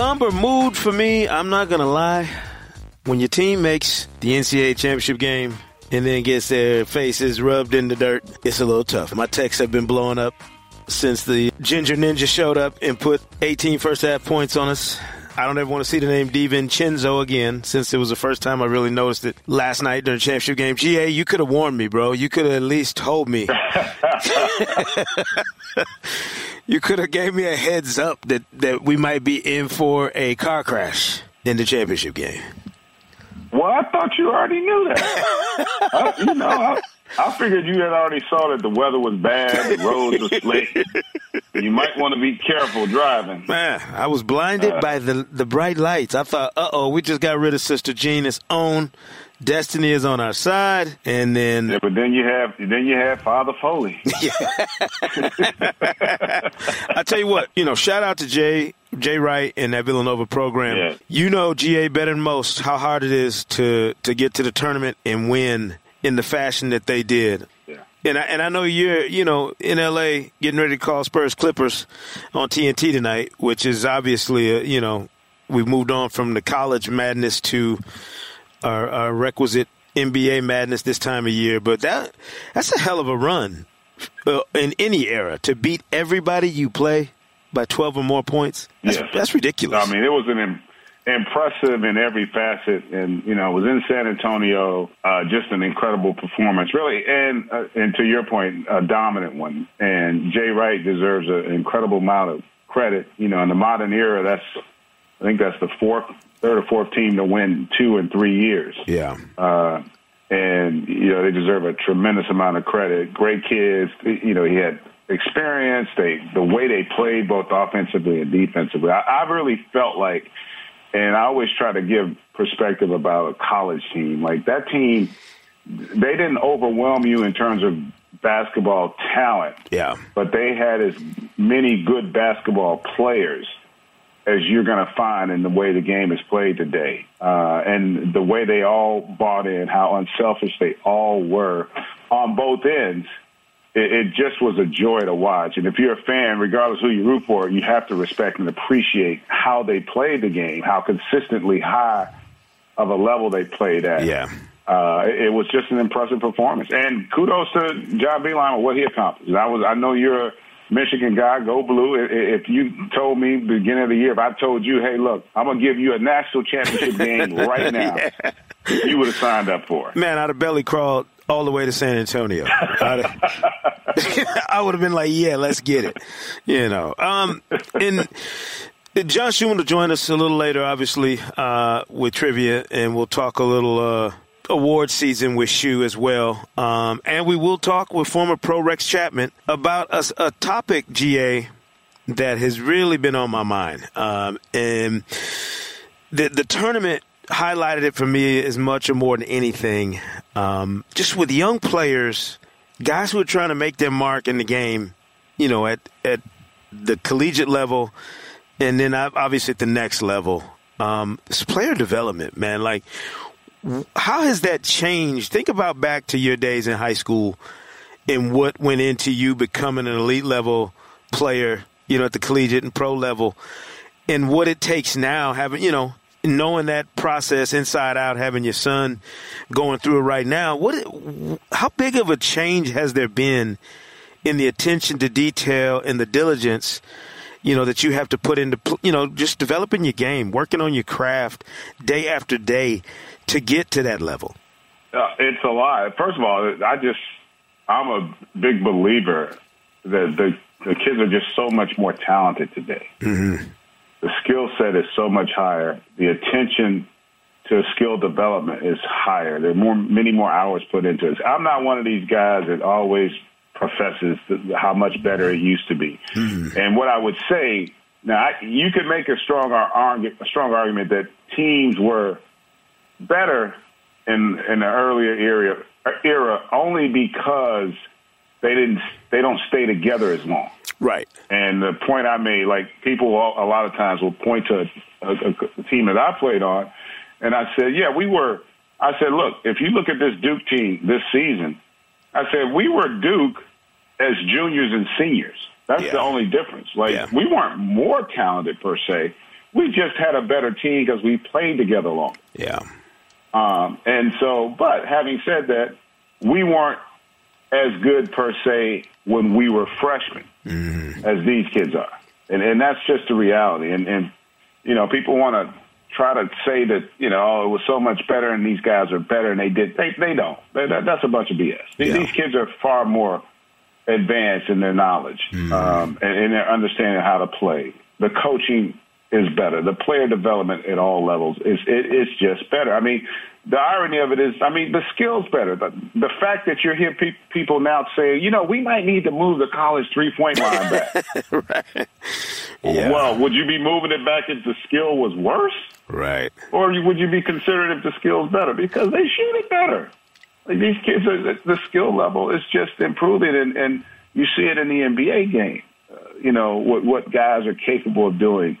Somber mood for me, I'm not going to lie. When your team makes the NCAA championship game and then gets their faces rubbed in the dirt, it's a little tough. My texts have been blowing up since the Ginger Ninja showed up and put 18 first half points on us. I don't ever want to see the name DiVincenzo again since it was the first time I really noticed it last night during the championship game. GA, you could have warned me, bro. You could have at least told me. you could have gave me a heads up that, that we might be in for a car crash in the championship game. Well, I thought you already knew that. I, you know, I, I figured you had already saw that the weather was bad, the roads were slick. you might want to be careful driving. Man, I was blinded uh, by the the bright lights. I thought, uh oh, we just got rid of Sister Jean. own. Destiny is on our side, and then yeah, but then you have then you have Father Foley. I tell you what, you know, shout out to Jay Jay Wright and that Villanova program. Yeah. You know, GA better than most how hard it is to to get to the tournament and win in the fashion that they did. Yeah. And I, and I know you're, you know, in LA getting ready to call Spurs Clippers on TNT tonight, which is obviously, a, you know, we've moved on from the college madness to our, our requisite NBA madness this time of year. But that that's a hell of a run uh, in any era to beat everybody you play by 12 or more points. That's, yes. that's ridiculous. I mean, it was an impressive in every facet, and you know, was in San Antonio. Uh, just an incredible performance, really, and uh, and to your point, a dominant one. And Jay Wright deserves an incredible amount of credit. You know, in the modern era, that's I think that's the fourth third or fourth team to win two in three years. Yeah. Uh, and you know they deserve a tremendous amount of credit. Great kids. You know he had experience. They the way they played both offensively and defensively. I, I really felt like, and I always try to give perspective about a college team. Like that team, they didn't overwhelm you in terms of basketball talent. Yeah. But they had as many good basketball players as you're going to find in the way the game is played today. Uh, and the way they all bought in, how unselfish they all were on both ends, it, it just was a joy to watch. And if you're a fan, regardless who you root for, you have to respect and appreciate how they played the game, how consistently high of a level they played at. Yeah. Uh, it, was just an impressive performance, and kudos to John Beilein for what he accomplished. I was, I know you're a Michigan guy, go blue. If you told me beginning of the year, if I told you, hey, look, I'm gonna give you a national championship game right now, yeah. you would have signed up for it. Man, I'd have belly crawled all the way to San Antonio. I would have been like, yeah, let's get it. You know, um, and. John Schuhmann will join us a little later, obviously, uh, with trivia, and we'll talk a little uh, award season with Shu as well. Um, and we will talk with former pro Rex Chapman about a, a topic, GA, that has really been on my mind. Um, and the, the tournament highlighted it for me as much or more than anything. Um, just with young players, guys who are trying to make their mark in the game, you know, at, at the collegiate level, and then obviously at the next level. Um, it's player development, man. Like, how has that changed? Think about back to your days in high school and what went into you becoming an elite level player, you know, at the collegiate and pro level, and what it takes now, having, you know, knowing that process inside out, having your son going through it right now. What, how big of a change has there been in the attention to detail and the diligence? you know, that you have to put into, you know, just developing your game, working on your craft day after day to get to that level? Uh, it's a lot. First of all, I just I'm a big believer that the the kids are just so much more talented today. Mm-hmm. The skill set is so much higher. The attention to skill development is higher. There are more, many more hours put into it. I'm not one of these guys that always professes how much better it used to be. Mm-hmm. And what I would say now, I, you could make a strong argument, a strong argument that teams were better in in the earlier era era only because they didn't they don't stay together as long. Right. And the point I made, like people a lot of times will point to a, a, a team that I played on, and I said, yeah, we were. I said, look, if you look at this Duke team this season, I said we were Duke as juniors and seniors. That's yeah. the only difference. Like yeah. we weren't more talented per se. We just had a better team because we played together longer. Yeah. Um, and so, but having said that, we weren't as good per se when we were freshmen mm-hmm. as these kids are, and and that's just the reality. And and you know, people want to try to say that you know oh, it was so much better and these guys are better and they did they they don't. They, that, that's a bunch of BS. These, yeah. these kids are far more advanced in their knowledge mm-hmm. um, and in their understanding how to play. The coaching is better. The player development at all levels is it, it's just better. I mean, the irony of it is, I mean, the skills better. The, the fact that you hear pe- people now say, you know, we might need to move the college three point line back. right. Yeah. Well, would you be moving it back if the skill was worse? Right. Or would you be considering if the skill's better because they shoot it better? Like these kids, are, the skill level is just improving, and, and you see it in the NBA game. Uh, you know what what guys are capable of doing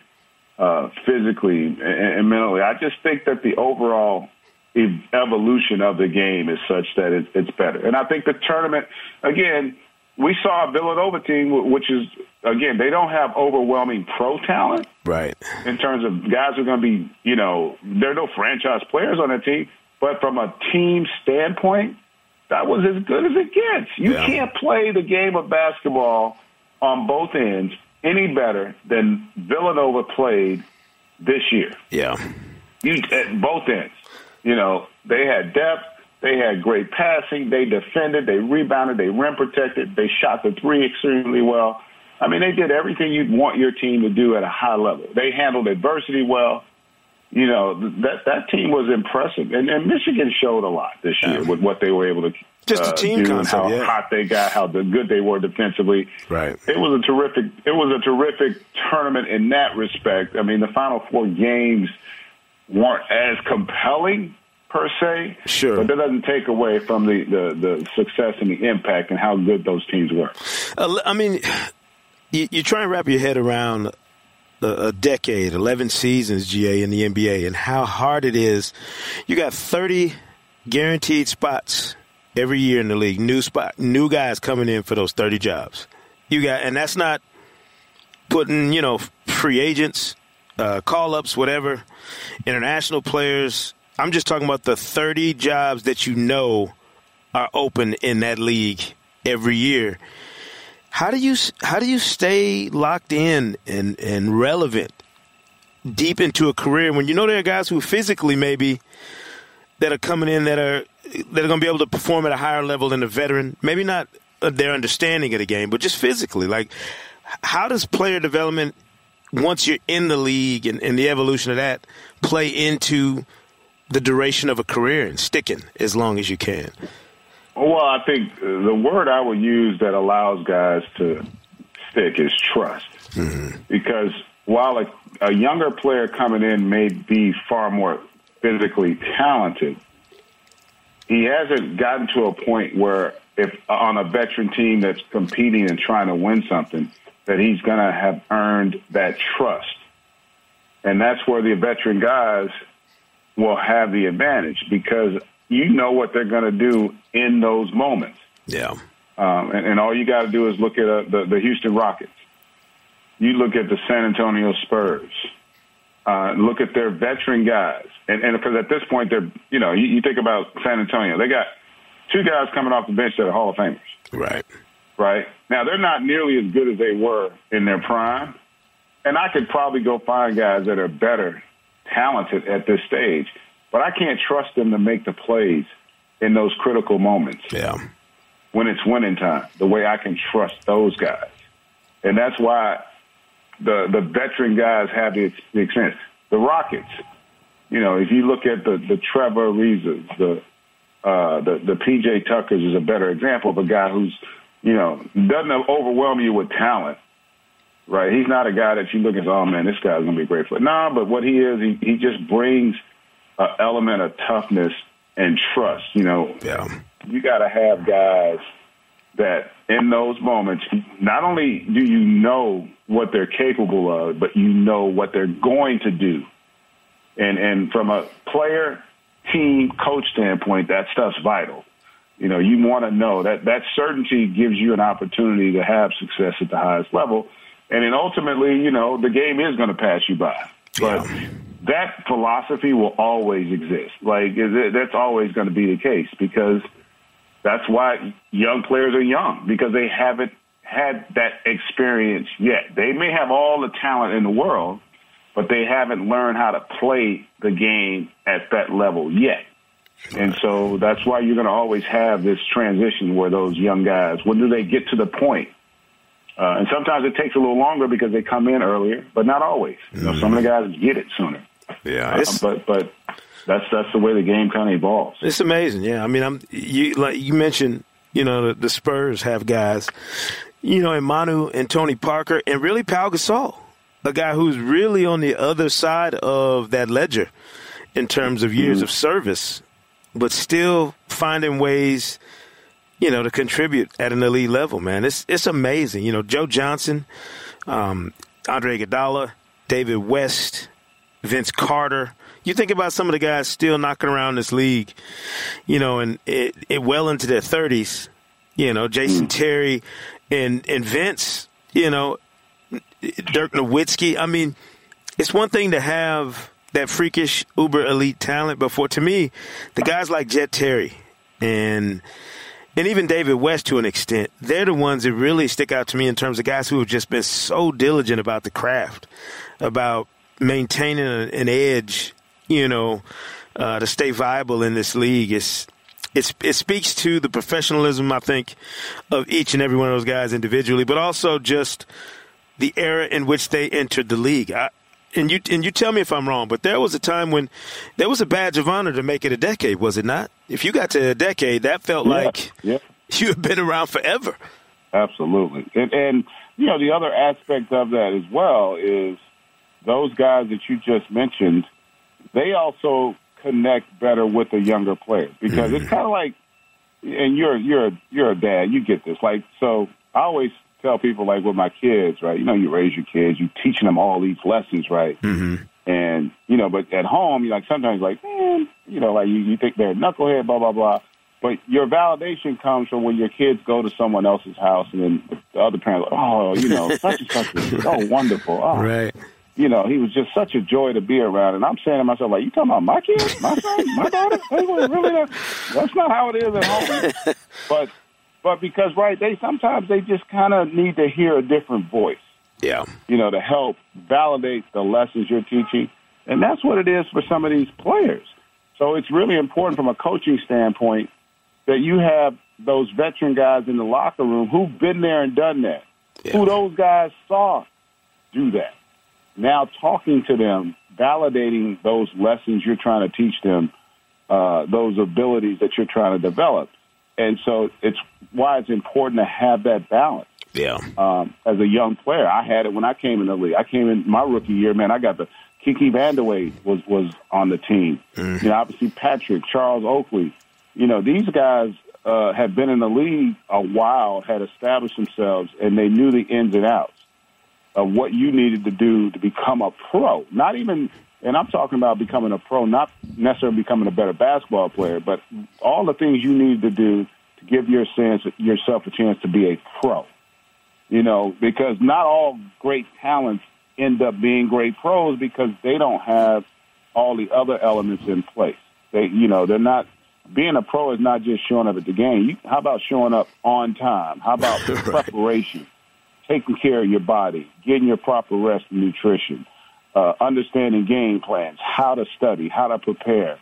uh, physically and, and mentally. I just think that the overall evolution of the game is such that it, it's better. And I think the tournament, again, we saw a Villanova team, which is, again, they don't have overwhelming pro talent. Right. In terms of guys who are going to be, you know, there are no franchise players on that team. But from a team standpoint, that was as good as it gets. You yeah. can't play the game of basketball on both ends any better than Villanova played this year. Yeah. You at both ends. You know, they had depth, they had great passing, they defended, they rebounded, they rim protected, they shot the three extremely well. I mean, they did everything you'd want your team to do at a high level. They handled adversity well. You know, that that team was impressive. And, and Michigan showed a lot this year with what they were able to just a uh, team concept, how yeah. hot they got, how good they were defensively. Right. It was a terrific. It was a terrific tournament in that respect. I mean, the final four games weren't as compelling per se. Sure. But that doesn't take away from the, the, the success and the impact and how good those teams were. Uh, I mean, you, you try and wrap your head around a, a, decade, 11 seasons, GA, in the NBA, and how hard it is. You got 30 guaranteed spots every year in the league. New spot, new guys coming in for those 30 jobs. You got, and that's not putting, you know, free agents, uh, call ups, whatever, international players. I'm just talking about the 30 jobs that you know are open in that league every year. How do you how do you stay locked in and, and relevant deep into a career when you know there are guys who physically maybe that are coming in that are that are going to be able to perform at a higher level than a veteran? Maybe not their understanding of the game, but just physically. Like, how does player development once you're in the league and, and the evolution of that play into the duration of a career and sticking as long as you can? Well, I think the word I would use that allows guys to stick is trust. Mm-hmm. Because while a, a younger player coming in may be far more physically talented, he hasn't gotten to a point where if on a veteran team that's competing and trying to win something, that he's going to have earned that trust. And that's where the veteran guys will have the advantage because you know what they're going to do in those moments. Yeah. Um, and, and, all you got to do is look at uh, the, the Houston Rockets. You look at the San Antonio Spurs. Uh, look at their veteran guys. And, and because at this point, they're, you know, you, you think about San Antonio, they got two guys coming off the bench that are Hall of Famers. Right. Right. Now, they're not nearly as good as they were in their prime. And I could probably go find guys that are better talented at this stage, but I can't trust them to make the plays in those critical moments. Yeah. When it's winning time, the way I can trust those guys. And that's why the the veteran guys have the, the experience. The Rockets, you know, if you look at the the Trevor Arizas, the uh, the the PJ Tuckers is a better example of a guy who's you know, doesn't overwhelm you with talent. Right? He's not a guy that you look at. Oh man, this guy's gonna be great for. Nah, but what he is, he he just brings an element of toughness and trust. You know, yeah. you got to have guys that in those moments, not only do you know what they're capable of, but you know what they're going to do. And and from a player, team, coach standpoint, that stuff's vital. You know, you want to know that that certainty gives you an opportunity to have success at the highest level. And then ultimately, you know, the game is going to pass you by. But yeah. that philosophy will always exist. Like that's always going to be the case because that's why young players are young because they haven't had that experience yet. They may have all the talent in the world, but they haven't learned how to play the game at that level yet. And so that's why you're going to always have this transition where those young guys, when do they get to the point? Uh, and sometimes it takes a little longer because they come in earlier, but not always. You know, some of the guys get it sooner. Yeah, uh, but but that's that's the way the game kind of evolves. It's amazing. Yeah, I mean, I'm you like you mentioned. You know, the, the Spurs have guys. You know, and Manu and Tony Parker, and really Pau Gasol, a guy who's really on the other side of that ledger in terms of years mm-hmm. of service, but still finding ways you know, to contribute at an elite level, man. It's it's amazing. You know, Joe Johnson, um, Andre Iguodala, David West, Vince Carter. You think about some of the guys still knocking around this league, you know, and it, it well into their thirties. You know, Jason mm. Terry and and Vince. You know, Dirk Nowitzki. I mean, it's one thing to have that freakish uber elite talent, but for to me, the guys like Jet Terry and and even David West to an extent, they're the ones that really stick out to me in terms of guys who have just been so diligent about the craft, about maintaining an edge, you know, uh, to stay viable in this league. It's, it's, it speaks to the professionalism, I think, of each and every one of those guys individually, but also just the era in which they entered the league. I, and you and you tell me if I'm wrong, but there was a time when there was a badge of honor to make it a decade, was it not? If you got to a decade, that felt yeah, like yeah. you had been around forever. Absolutely, and, and you know the other aspect of that as well is those guys that you just mentioned. They also connect better with the younger players because mm-hmm. it's kind of like, and you're you're you're a dad, you get this. Like so, I always tell people like with my kids, right? You know, you raise your kids, you teaching them all these lessons, right? Mm-hmm. And you know, but at home, you like sometimes like, man, you know, like you, you think they're knucklehead, blah blah blah. But your validation comes from when your kids go to someone else's house, and then the other parent, like, oh, you know, such and such is so wonderful. Oh, right. You know, he was just such a joy to be around. And I'm saying to myself, like, you talking about my kids, my son, my daughter? really? That's not how it is at home. but but because right, they sometimes they just kind of need to hear a different voice. Yeah, you know, to help validate the lessons you're teaching, and that's what it is for some of these players. So it's really important from a coaching standpoint that you have those veteran guys in the locker room who've been there and done that, yeah. who those guys saw do that. Now talking to them, validating those lessons you're trying to teach them, uh, those abilities that you're trying to develop. And so it's why it's important to have that balance. Yeah. Um, as a young player, I had it when I came in the league. I came in my rookie year, man. I got the Kiki Vandeweghe was was on the team. Mm. You know, obviously Patrick, Charles Oakley. You know, these guys uh, had been in the league a while, had established themselves, and they knew the ins and outs of what you needed to do to become a pro. Not even and I'm talking about becoming a pro, not necessarily becoming a better basketball player, but all the things you need to do to give your sense, yourself a chance to be a pro. You know, because not all great talents end up being great pros because they don't have all the other elements in place. They, you know, they're not being a pro is not just showing up at the game. You, how about showing up on time? How about right. preparation, taking care of your body, getting your proper rest and nutrition? Uh, understanding game plans, how to study, how to prepare.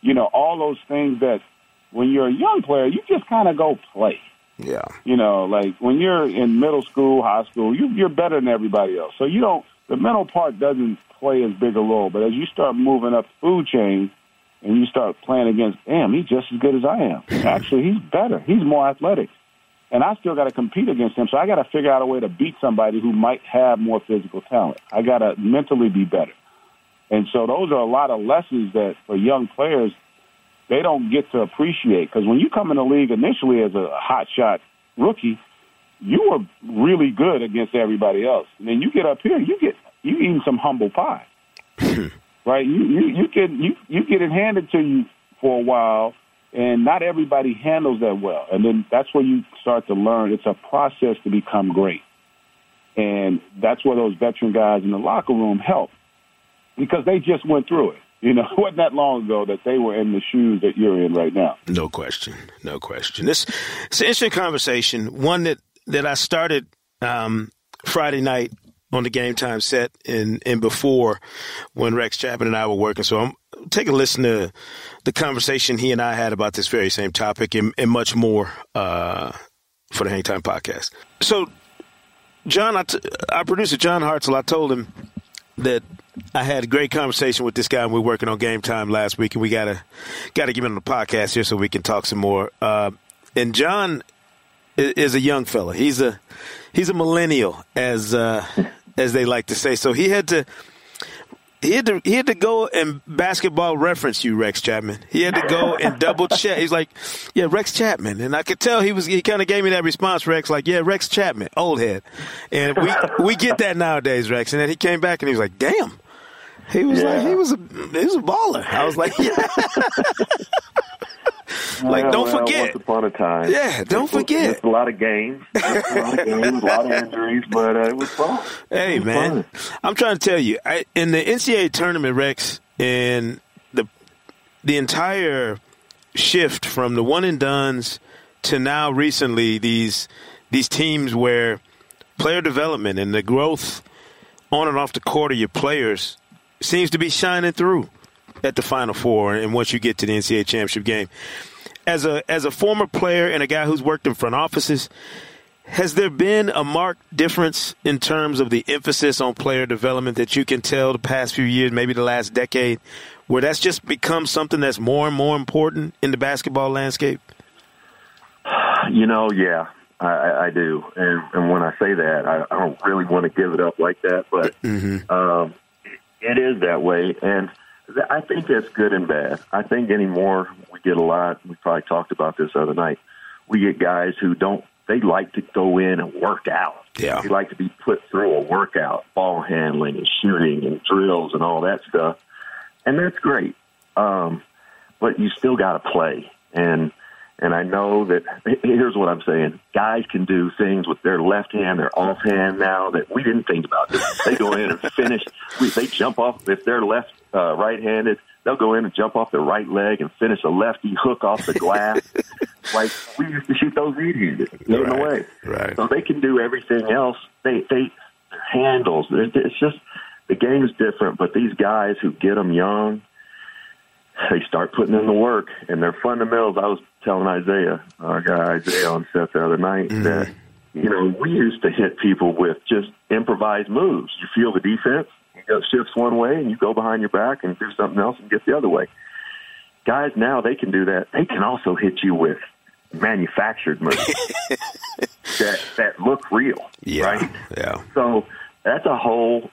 You know, all those things that when you're a young player, you just kind of go play. Yeah. You know, like when you're in middle school, high school, you, you're better than everybody else. So you don't, the mental part doesn't play as big a role. But as you start moving up the food chain and you start playing against, damn, he's just as good as I am. Actually, he's better. He's more athletic. And I still got to compete against them. So I got to figure out a way to beat somebody who might have more physical talent. I got to mentally be better. And so those are a lot of lessons that for young players they don't get to appreciate because when you come in the league initially as a hot shot rookie, you were really good against everybody else. And then you get up here, you get you eating some humble pie, right? You you you get you you get it handed to you for a while, and not everybody handles that well. And then that's where you start to learn. It's a process to become great, and that's where those veteran guys in the locker room help because they just went through it. You know, it wasn't that long ago that they were in the shoes that you're in right now. No question, no question. This it's an interesting conversation. One that that I started um, Friday night on the game time set and and before when Rex Chapman and I were working. So I'm take a listen to the conversation he and I had about this very same topic and, and much more uh, for the Hang Time podcast. So, John, I t- our producer John Hartzell, I told him that I had a great conversation with this guy. and We are working on game time last week, and we gotta gotta get him on the podcast here so we can talk some more. Uh, and John is, is, a young fella. He's a he's a millennial, as uh, as they like to say. So he had to he had to he had to go and basketball reference you, Rex Chapman. He had to go and double check. He's like, "Yeah, Rex Chapman," and I could tell he was. He kind of gave me that response, Rex, like, "Yeah, Rex Chapman, old head," and we we get that nowadays, Rex. And then he came back and he was like, "Damn." He was yeah. like, he was a he was a baller. I was like, yeah. Like, well, don't well, forget. Once upon a time. Yeah, don't it's, forget. It's a lot of games, a lot of games, a lot of injuries, but uh, it was fun. Hey, was man, fun. I'm trying to tell you, I, in the NCAA tournament, Rex, and the the entire shift from the one and dones to now recently these these teams where player development and the growth on and off the court of your players seems to be shining through at the Final Four and once you get to the NCAA championship game. As a as a former player and a guy who's worked in front offices, has there been a marked difference in terms of the emphasis on player development that you can tell the past few years, maybe the last decade, where that's just become something that's more and more important in the basketball landscape? You know, yeah, I, I do, and, and when I say that, I, I don't really want to give it up like that, but mm-hmm. um, it is that way, and I think that's good and bad. I think anymore get a lot. We probably talked about this other night. We get guys who don't. They like to go in and work out. Yeah. They like to be put through a workout, ball handling and shooting and drills and all that stuff, and that's great. Um, but you still got to play, and and I know that here's what I'm saying. Guys can do things with their left hand, their offhand now that we didn't think about. They go in and finish. They jump off if they're left uh, right-handed. They'll go in and jump off their right leg and finish a lefty hook off the glass. like we used to shoot those right-handed, right, way. Right. So they can do everything else. They they their handles. It's just the game's different. But these guys who get them young they start putting in the work and their fundamentals. I was telling Isiah, our guy Isiah on set the other night, mm-hmm. that you know we used to hit people with just improvised moves. You feel the defense, you go shifts one way, and you go behind your back and do something else and get the other way. Guys now they can do that. They can also hit you with manufactured moves that that look real, yeah, right? Yeah. So that's a whole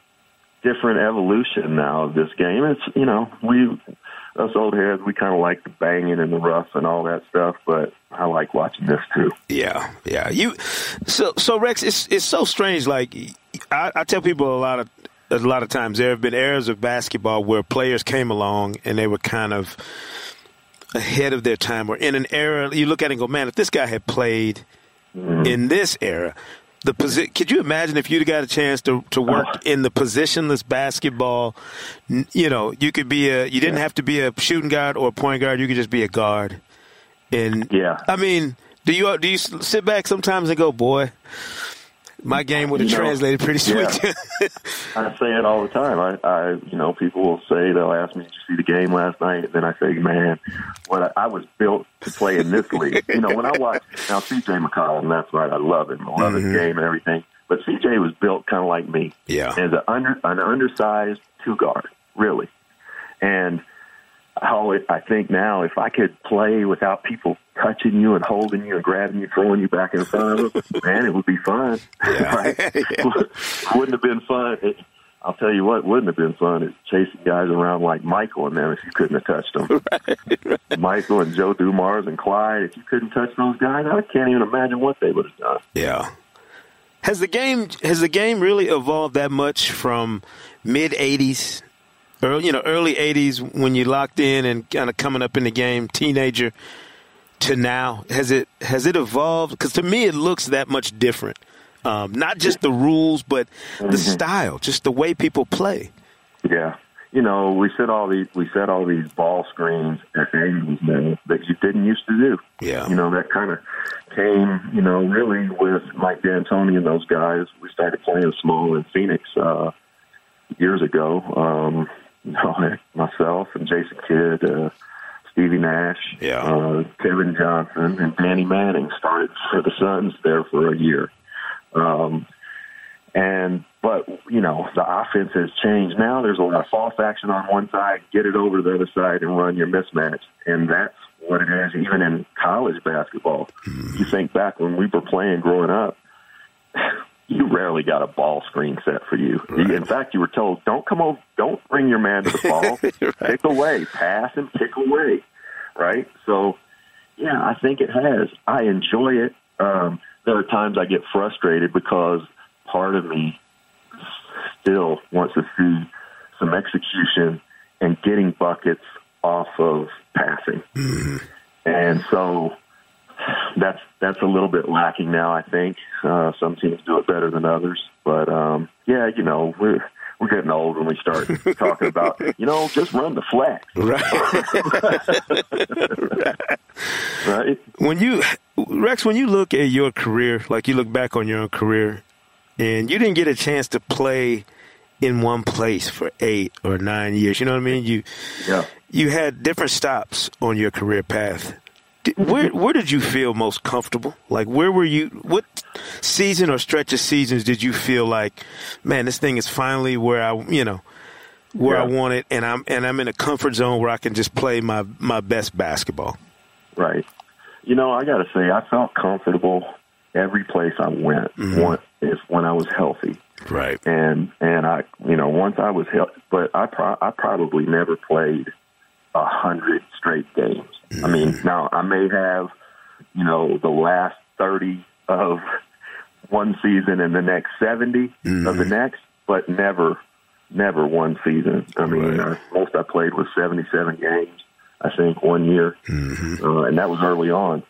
different evolution now of this game. It's you know we us old heads, we kind of like the banging and the rough and all that stuff, but I like watching this too. Yeah, yeah. You, so so Rex, it's it's so strange. Like I, I tell people a lot of a lot of times there have been eras of basketball where players came along and they were kind of ahead of their time. Or in an era, you look at it and go, man, if this guy had played mm-hmm. in this era, the posi- could you imagine if you'd got a chance to to work uh, in the positionless basketball you know you could be a you didn't have to be a shooting guard or a point guard you could just be a guard and yeah i mean do you do you sit back sometimes and go boy my game would have translated pretty sweet. Yeah. I say it all the time. I, I, you know, people will say they'll ask me, "Did you see the game last night?" And then I say, "Man, what I, I was built to play in this league." you know, when I watch now CJ McCollum, that's right. I love him. I love mm-hmm. his game and everything. But CJ was built kind of like me. Yeah, as an under an undersized two guard, really, and how I think now, if I could play without people touching you and holding you and grabbing you, throwing you back in front of them, man, it would be fun. Yeah. right? Wouldn't have been fun. It, I'll tell you what wouldn't have been fun is chasing guys around like Michael and them if you couldn't have touched them. Right, right. Michael and Joe Dumars and Clyde, if you couldn't touch those guys, I can't even imagine what they would have done. Yeah. Has the game has the game really evolved that much from mid '80s, early you know early '80s when you locked in and kind of coming up in the game, teenager, to now? Has it has it evolved? Because to me, it looks that much different. Um, not just the rules, but mm-hmm. the style, just the way people play. Yeah, you know, we set all these we set all these ball screens at angles now that you didn't used to do. Yeah, you know that kind of came, you know, really with Mike D'Antoni and those guys. We started playing small in Phoenix uh, years ago. Um, you know, myself and Jason Kidd, uh, Stevie Nash, yeah. uh, Kevin Johnson, and Danny Manning started for the Suns there for a year. Um, and but you know the offense has changed. Now there's a lot of false action on one side, get it over to the other side, and run your mismatch, and that's what it is. Even in college basketball, you think back when we were playing growing up. You rarely got a ball screen set for you. Right. In fact, you were told, "Don't come over, don't bring your man to the ball. right. Kick away, pass and kick away." Right. So, yeah, I think it has. I enjoy it. Um, there are times I get frustrated because part of me still wants to see some execution and getting buckets off of passing. Mm-hmm. And so that's that's a little bit lacking now. I think uh, some teams do it better than others, but um, yeah, you know we're we're getting old when we start talking about you know just run the flex. Right. right. When you Rex, when you look at your career, like you look back on your own career, and you didn't get a chance to play in one place for eight or nine years. You know what I mean? You yeah. you had different stops on your career path. Where where did you feel most comfortable? Like where were you? What season or stretch of seasons did you feel like, man, this thing is finally where I you know where yeah. I want it, and I'm and I'm in a comfort zone where I can just play my my best basketball. Right. You know, I got to say, I felt comfortable every place I went. Mm-hmm. One, is when I was healthy. Right. And and I, you know, once I was healthy, but I pro- I probably never played a hundred straight games. Mm-hmm. I mean, now I may have, you know, the last thirty of one season and the next 70 mm-hmm. of the next, but never, never one season. I mean, right. most I played was seventy-seven games. I think one year, mm-hmm. uh, and that was early on.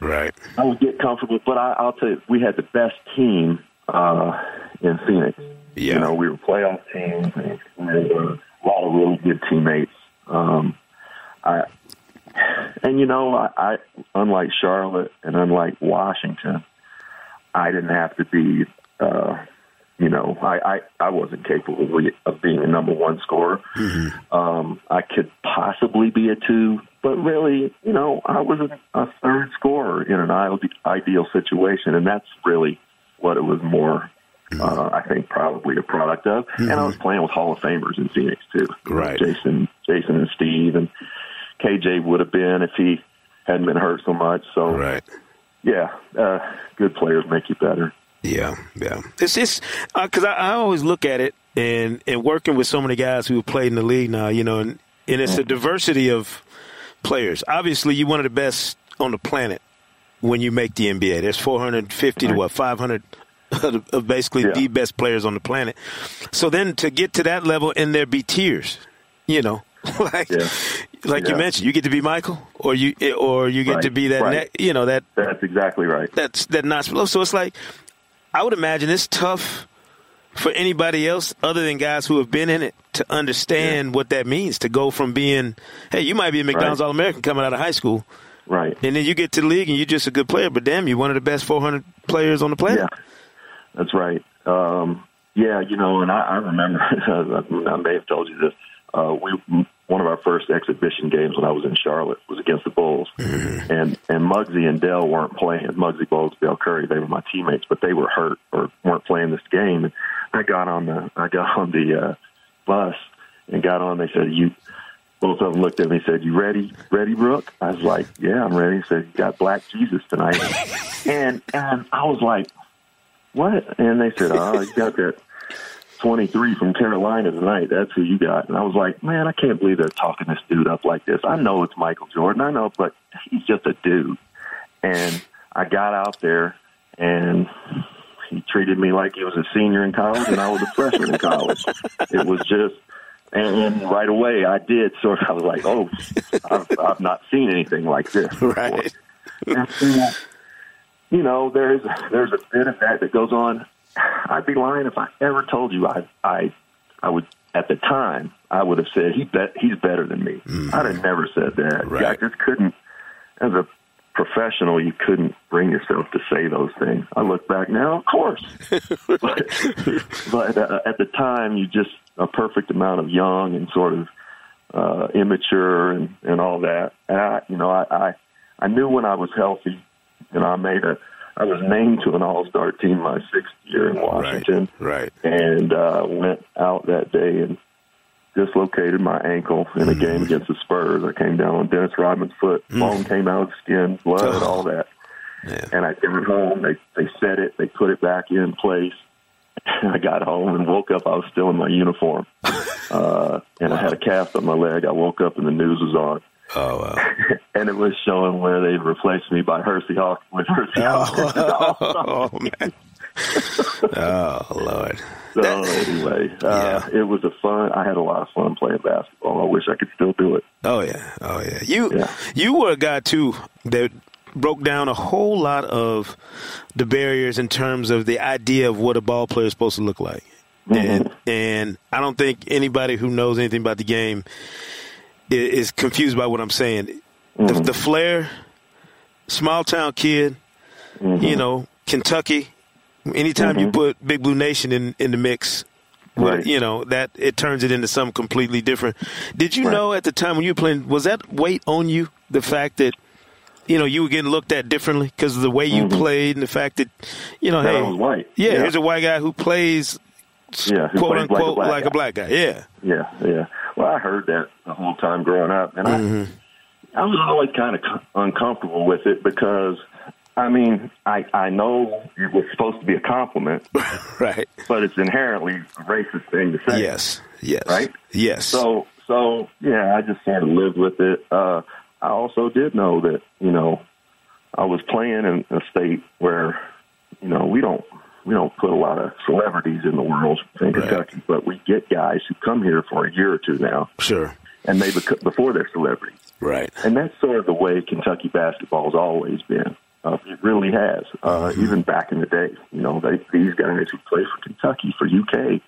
Right. I would get comfortable, but I, I'll tell you, we had the best team uh, in Phoenix. Yeah. You know, we were playoff teams and, and uh, a lot of really good teammates. Um, I, and you know, I, I unlike Charlotte and unlike Washington, I didn't have to be. Uh, you know, I, I, I wasn't capable of being a number one scorer. Mm-hmm. Um, I could possibly be a two, but really, you know, I was a, a third scorer in an ideal situation, and that's really what it was more. Uh, I think probably a product of, mm-hmm. and I was playing with Hall of Famers in Phoenix too. Right, Jason, Jason, and Steve, and KJ would have been if he hadn't been hurt so much. So, right, yeah, uh, good players make you better. Yeah, yeah. It's just because uh, I, I always look at it and and working with so many guys who have played in the league now, you know, and, and it's a diversity of players. Obviously, you're one of the best on the planet when you make the NBA. There's 450 right. to what 500 of basically yeah. the best players on the planet. So then to get to that level and there be tears, you know, like yeah. Like yeah. you mentioned, you get to be Michael, or you or you get right. to be that right. ne- you know that. That's exactly right. That's that not so. It's like I would imagine it's tough for anybody else other than guys who have been in it to understand yeah. what that means to go from being, hey, you might be a McDonald's right. All American coming out of high school. Right. And then you get to the league and you're just a good player, but damn, you're one of the best 400 players on the planet. Yeah. That's right. Um, yeah, you know, and I, I remember, I may have told you this. Uh, we one of our first exhibition games when I was in Charlotte was against the Bulls, mm-hmm. and and Muggsy and Dell weren't playing. Muggsy Bogues, Dell Curry, they were my teammates, but they were hurt or weren't playing this game. And I got on the I got on the uh, bus and got on. They said you both of them looked at me and said, "You ready, ready, Brooke?" I was like, "Yeah, I'm ready." He said, "You got Black Jesus tonight," and and I was like, "What?" And they said, "Oh, you got that." 23 from Carolina tonight. That's who you got. And I was like, man, I can't believe they're talking this dude up like this. I know it's Michael Jordan. I know, but he's just a dude. And I got out there and he treated me like he was a senior in college and I was a freshman in college. It was just, and and right away I did sort of, I was like, oh, I've, I've not seen anything like this. Before. Right. And uh, you know, there's, there's a bit of that that goes on I'd be lying if I ever told you I I I would at the time I would have said he bet he's better than me. Mm-hmm. I'd have never said that. Right. I just couldn't as a professional you couldn't bring yourself to say those things. I look back now, of course. but but uh, at the time you just a perfect amount of young and sort of uh immature and and all that. And I you know I I, I knew when I was healthy and I made a I was named to an All Star team my sixth year in Washington, right? right. And uh, went out that day and dislocated my ankle in a mm. game against the Spurs. I came down on Dennis Rodman's foot. Mm. Bone came out of the skin, blood, oh. all that. Yeah. And I came home. They they set it. They put it back in place. I got home and woke up. I was still in my uniform, uh, and. I had a cast on my leg. I woke up and the news was on. Oh wow! and it was showing where they replaced me by Hersey Hawk with Hersey oh, Hawk. oh man! oh lord! So anyway, uh, yeah. it was a fun. I had a lot of fun playing basketball. I wish I could still do it. Oh yeah, oh yeah. You yeah. you were a guy too that broke down a whole lot of the barriers in terms of the idea of what a ball player is supposed to look like. Mm-hmm. And and I don't think anybody who knows anything about the game is confused by what I'm saying. Mm-hmm. The, the flair, small town kid, mm-hmm. you know, Kentucky. Anytime mm-hmm. you put Big Blue Nation in in the mix, right. you know that it turns it into something completely different. Did you right. know at the time when you were playing, was that weight on you? The fact that you know you were getting looked at differently because of the way you mm-hmm. played and the fact that you know, that hey, yeah, yeah, here's a white guy who plays, yeah, quote unquote, like a black, like a black guy. Yeah, yeah, yeah. Well, I heard that the whole time growing up, and mm-hmm. I, I was always kind of uncomfortable with it because, I mean, I I know it was supposed to be a compliment, right? But it's inherently a racist thing to say. Yes, yes, right, yes. So, so yeah, I just sort of lived with it. Uh, I also did know that you know I was playing in a state where you know we don't we don't put a lot of celebrities in the world in right. Kentucky, but we get guys who come here for a year or two now. Sure. And they bec- before they're celebrities. Right. And that's sort of the way Kentucky basketball has always been. Uh, it really has. Uh, mm-hmm. Even back in the day, you know, they, these guys who play for Kentucky, for UK,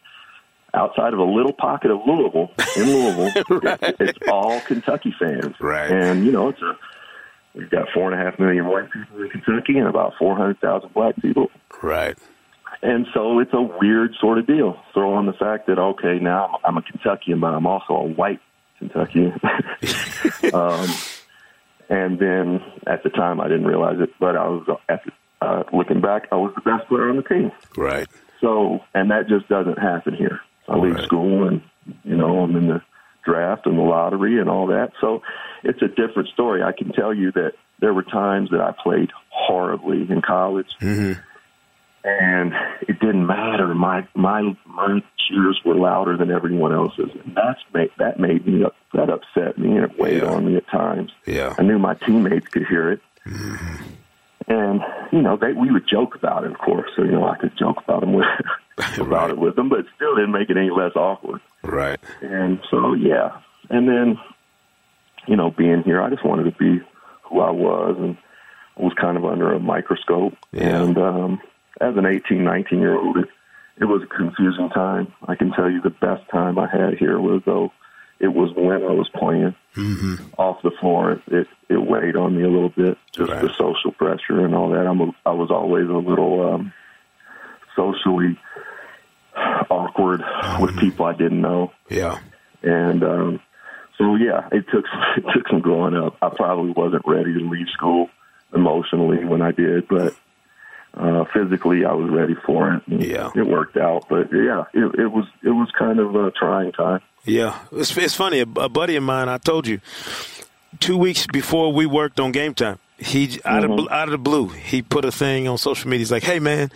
outside of a little pocket of Louisville, in Louisville, right. it, it's all Kentucky fans. Right. And, you know, it's a, we've got four and a half million white people in Kentucky and about 400,000 black people. Right. And so it's a weird sort of deal. Throw on the fact that okay, now I'm a Kentuckian, but I'm also a white Kentuckian. um, and then at the time, I didn't realize it, but I was at the, uh, looking back, I was the best player on the team. Right. So, and that just doesn't happen here. I leave right. school, and you know, I'm in the draft and the lottery and all that. So, it's a different story. I can tell you that there were times that I played horribly in college. Mm-hmm and it didn't matter. My my my cheers were louder than everyone else's, and that's made, that made me up, that upset me, and it weighed yeah. on me at times. Yeah, I knew my teammates could hear it, mm-hmm. and you know they we would joke about it, of course. So you know I could joke about them with about right. it with them, but still didn't make it any less awkward. Right. And so yeah, and then you know being here, I just wanted to be who I was, and I was kind of under a microscope, yeah. and. um as an 18, 19 year old, it, it was a confusing time. I can tell you the best time I had here was though it was when I was playing mm-hmm. off the floor. It it weighed on me a little bit, just right. the social pressure and all that. I'm a, I was always a little um, socially awkward mm-hmm. with people I didn't know. Yeah, and um, so yeah, it took it took some growing up. I probably wasn't ready to leave school emotionally when I did, but Uh, physically, I was ready for it. Yeah, it worked out. But yeah, it, it was it was kind of a trying time. Yeah, it's, it's funny. A, a buddy of mine, I told you, two weeks before we worked on game time, he mm-hmm. out of mm-hmm. out of the blue, he put a thing on social media. He's like, "Hey man,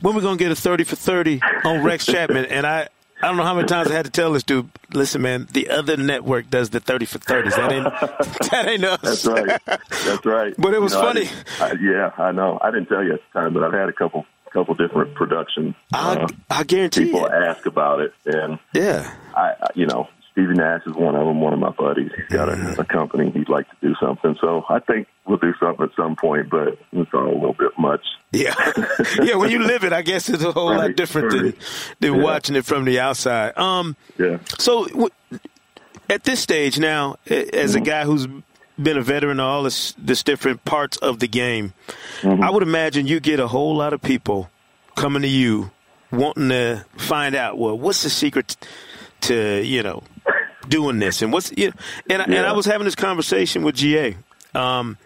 when we gonna get a thirty for thirty on Rex Chapman?" and I I don't know how many times I had to tell this dude, listen, man, the other network does the 30 for 30s. That ain't, that ain't us. That's right. That's right. but it was you know, funny. I I, yeah, I know. I didn't tell you at the time, but I've had a couple couple different productions. I, uh, I guarantee people it. ask about it, and yeah, I, you know, Stevie Nash is one of them, one of my buddies. He's got a, a company. He'd like to do something. So I think we'll do something at some point, but it's all a little bit much. Yeah. yeah, when you live it, I guess it's a whole right, lot different than, than yeah. watching it from the outside. Um, yeah. So w- at this stage now, as mm-hmm. a guy who's been a veteran of all this, this different parts of the game, mm-hmm. I would imagine you get a whole lot of people coming to you wanting to find out, well, what's the secret to, you know, doing this? And what's you know, and yeah. and I was having this conversation with GA. Um,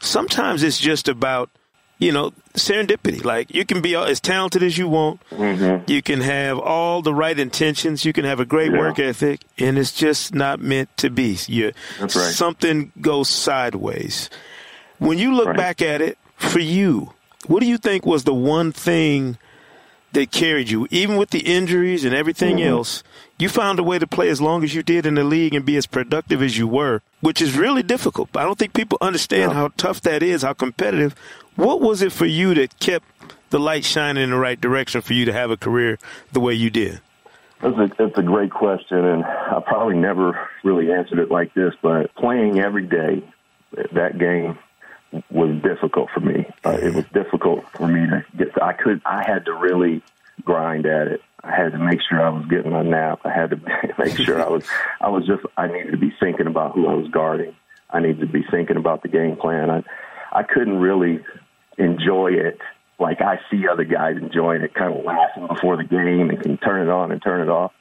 sometimes it's just about you know serendipity. Like you can be as talented as you want, mm-hmm. you can have all the right intentions, you can have a great yeah. work ethic, and it's just not meant to be. You right. something goes sideways. When you look right. back at it, for you, what do you think was the one thing? That carried you, even with the injuries and everything mm-hmm. else you found a way to play as long as you did in the league and be as productive as you were, which is really difficult. I don't think people understand yeah. how tough that is, how competitive. What was it for you that kept the light shining in the right direction for you to have a career the way you did? That's a, that's a great question, and I probably never really answered it like this, but playing every day, that game was difficult for me. Uh, it was difficult for me to get. To, I could. I had to really grind at it. I had to make sure I was getting my nap. I had to make sure I was, I was just, I needed to be thinking about who I was guarding. I needed to be thinking about the game plan. I, I couldn't really enjoy it like I see other guys enjoying it, kind of laughing before the game and can turn it on and turn it off.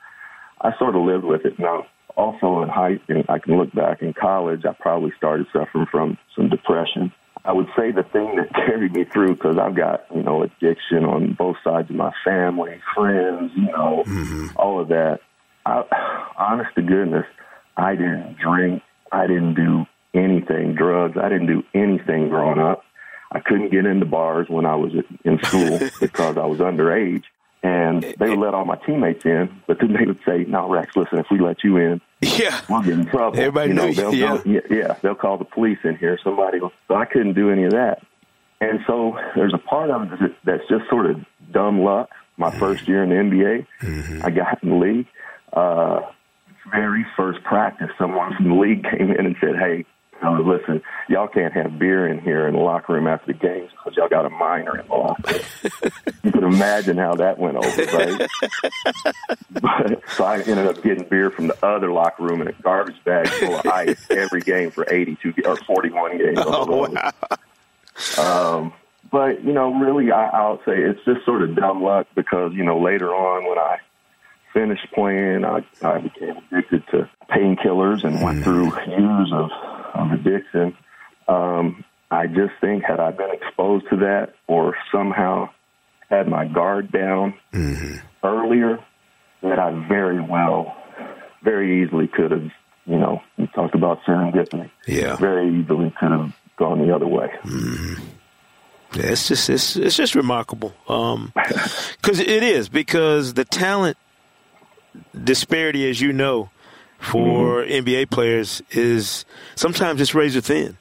I sort of lived with it. Now, also in high, I can look back in college, I probably started suffering from some depression I would say the thing that carried me through because I've got you know addiction on both sides of my family, friends, you know, mm-hmm. all of that. I, honest to goodness, I didn't drink. I didn't do anything, drugs. I didn't do anything growing up. I couldn't get into bars when I was in school because I was underage and they would let all my teammates in, but then they would say, "No, Rex, listen, if we let you in, yeah, we'll get in trouble." Everybody you know, knows, they'll, yeah. They'll, yeah, they'll call the police in here. Somebody, will, so I couldn't do any of that, and so there's a part of it that's just sort of dumb luck. My mm-hmm. first year in the NBA, mm-hmm. I got in the league. Uh, very first practice, someone from the league came in and said, "Hey, I was listen, y'all can't have beer in here in the locker room after the games because y'all got a minor in the locker you can imagine how that went over, right? but, so I ended up getting beer from the other locker room in a garbage bag full of ice every game for 82 or 41 games. Oh, wow. Um, but, you know, really, I, I'll say it's just sort of dumb luck because, you know, later on when I finished playing, I, I became addicted to painkillers and went through years of of addiction. Um, I just think had I been exposed to that or somehow had my guard down mm-hmm. earlier, that I very well, very easily could have, you know, we talked about serendipity. Yeah. Very easily could have gone the other way. Mm-hmm. Yeah, it's just it's it's just remarkable. Um, because it is because the talent disparity, as you know, for mm-hmm. NBA players is sometimes it's razor thin.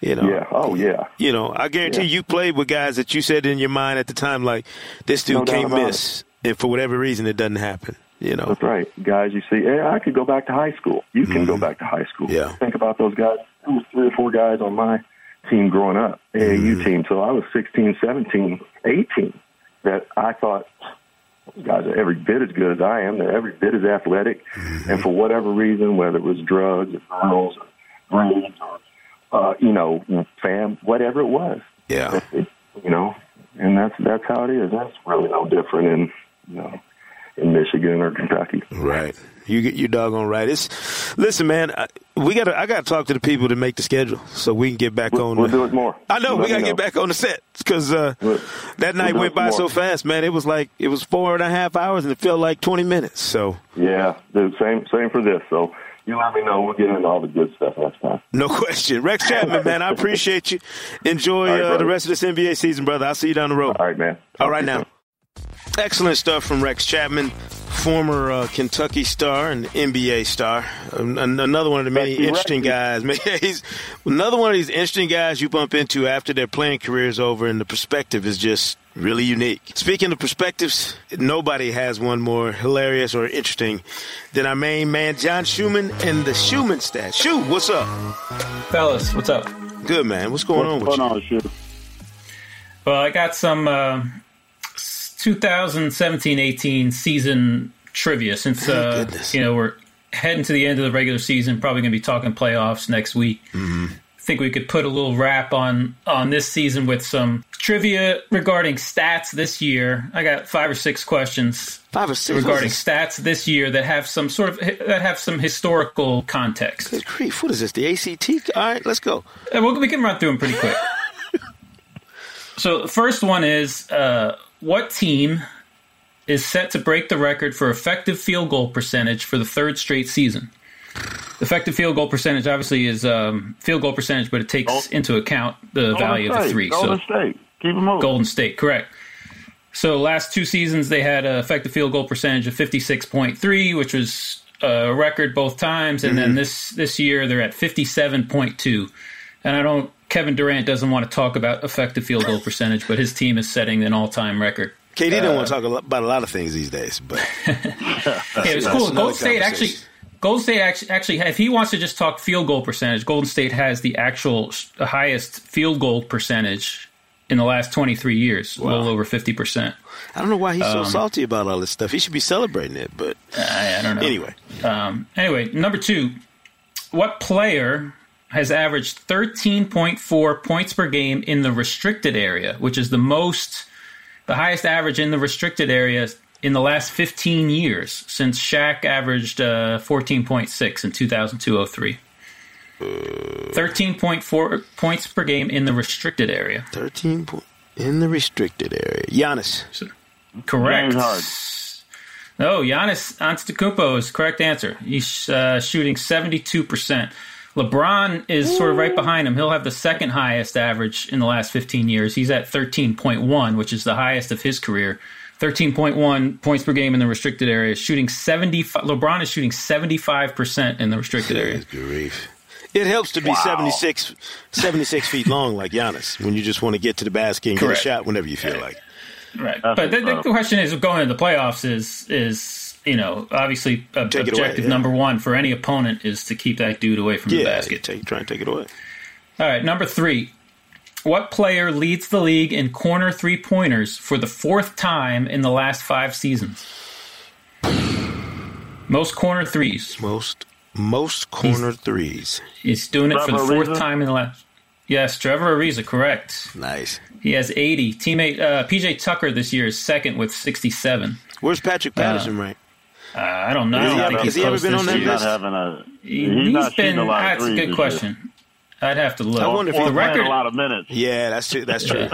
You know. Yeah. Oh yeah. You know, I guarantee yeah. you played with guys that you said in your mind at the time, like this dude no can't miss, it. and for whatever reason, it doesn't happen. You know. That's right. Guys, you see, hey, I could go back to high school. You can mm-hmm. go back to high school. Yeah. Think about those guys. There was three or four guys on my team growing up, AAU mm-hmm. team. So I was 16, 17, 18 that I thought guys are every bit as good as I am. They're every bit as athletic. Mm-hmm. And for whatever reason, whether it was drugs or girls or grades or, uh, you know, fam, whatever it was. Yeah. It, you know, and that's, that's how it is. That's really no different in, you know, in Michigan or Kentucky. Right. You get your doggone right. It's, listen, man, I, we got. I got to talk to the people to make the schedule so we can get back we'll, on. We'll the, do it more. I know we'll we got to get back on the set because uh, we'll, that night went by more. so fast, man. It was like it was four and a half hours and it felt like twenty minutes. So yeah, the same same for this. So you let me know. We'll get into all the good stuff next time. No question. Rex Chapman, man, I appreciate you. Enjoy right, uh, the rest of this NBA season, brother. I'll see you down the road. All right, man. All right now. Excellent stuff from Rex Chapman, former uh, Kentucky star and NBA star. another one of the many interesting guys. He's another one of these interesting guys you bump into after their playing career is over, and the perspective is just really unique. Speaking of perspectives, nobody has one more hilarious or interesting than our main man, John Schuhmann, and the Schuhmann stat. Shu, what's up? Fellas, what's up? Good, man. What's going what's on with going you? On, Shu? Well, I got some. Uh, 2017-18 season trivia since uh, you know we're heading to the end of the regular season probably going to be talking playoffs next week. Mm-hmm. i think we could put a little wrap on on this season with some trivia regarding stats this year. I got five or six questions five or six? Regarding stats this year that have some sort of that have some historical context. Good grief what is this the act all right let's go. Uh, we can run through them pretty quick. So the first one is uh, what team is set to break the record for effective field goal percentage for the third straight season? Effective field goal percentage obviously is um, field goal percentage, but it takes Gold, into account the Golden value State, of the three. Golden so State, keep them moving. Golden State, correct. So last two seasons they had an effective field goal percentage of fifty six point three, which was a record both times, and mm-hmm. then this this year they're at fifty seven point two. And I don't Kevin Durant doesn't want to talk about effective field goal percentage, but his team is setting an all time record. KD uh, don't want to talk about a lot of things these days, but yeah, was cool. Gold State actually, Gold State actually, actually, if he wants to just talk field goal percentage, Golden State has the actual highest field goal percentage in the last 23 years, wow. a little over 50 percent. I don't know why he's so um, salty about all this stuff. He should be celebrating it, but I, I don't know. Anyway, um, anyway, number two, what player has averaged 13.4 points per game in the restricted area, which is the most, the highest average in the restricted area in the last 15 years since Shaq averaged uh, 14.6 in 2002 13.4 points per game in the restricted area. 13 po- in the restricted area. Giannis. So, correct. No, Giannis Antetokounmpo is correct answer. He's uh, shooting 72%. LeBron is sort of right mm. behind him. He'll have the second highest average in the last 15 years. He's at 13.1, which is the highest of his career. 13.1 points per game in the restricted area, shooting 75. LeBron is shooting 75% in the restricted area. Grief. It helps to be wow. 76, 76 feet long like Giannis when you just want to get to the basket and Correct. get a shot whenever you feel like. Right. That's but the, the uh, question is going into the playoffs is is you know, obviously objective away, yeah. number one for any opponent is to keep that dude away from yeah, the basket. Take, try and take it away. All right, number three. What player leads the league in corner three pointers for the fourth time in the last five seasons? Most corner threes. Most most corner he's, threes. He's doing it Trevor for the fourth Ariza? time in the last. Yes, Trevor Ariza, correct. Nice. He has 80. Teammate uh, PJ Tucker this year is second with 67. Where's Patrick Patterson uh, right? Uh, I don't know. Has he, has he ever been on that list? A, he's, he's been. A that's a good question. Year. I'd have to look. I wonder if the record a lot of minutes. Yeah, that's true. That's true.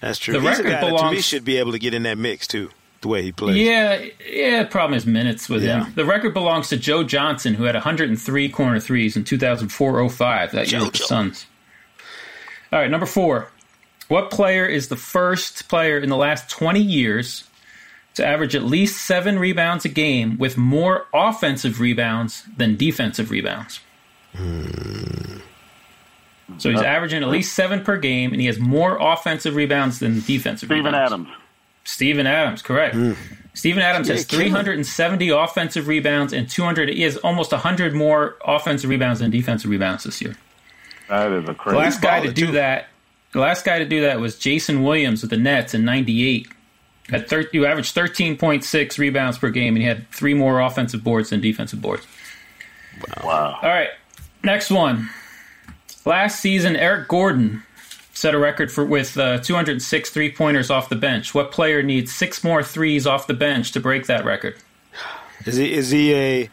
that's true. The He's record belongs, to me should be able to get in that mix too. The way he plays. Yeah, yeah. Problem is minutes with yeah. him. The record belongs to Joe Johnson, who had 103 corner threes in 2004-05. That year with the Suns. All right, number four. What player is the first player in the last 20 years to average at least seven rebounds a game with more offensive rebounds than defensive rebounds. Mm. So he's uh, averaging at least seven per game, and he has more offensive rebounds than defensive Steven rebounds. Adams. Steven Adams, correct. Mm. Steven Adams has 370 offensive rebounds and 200. He has almost 100 more offensive rebounds than defensive rebounds this year. That is a crazy. The last guy to do too. that, the last guy to do that was Jayson Williams with the Nets in '98 had thir- you averaged 13.6 rebounds per game, and he had three more offensive boards than defensive boards. Wow. All right, next one. Last season, Eric Gordon set a record for with uh, 206 three pointers off the bench. What player needs six more threes off the bench to break that record? Is he is he a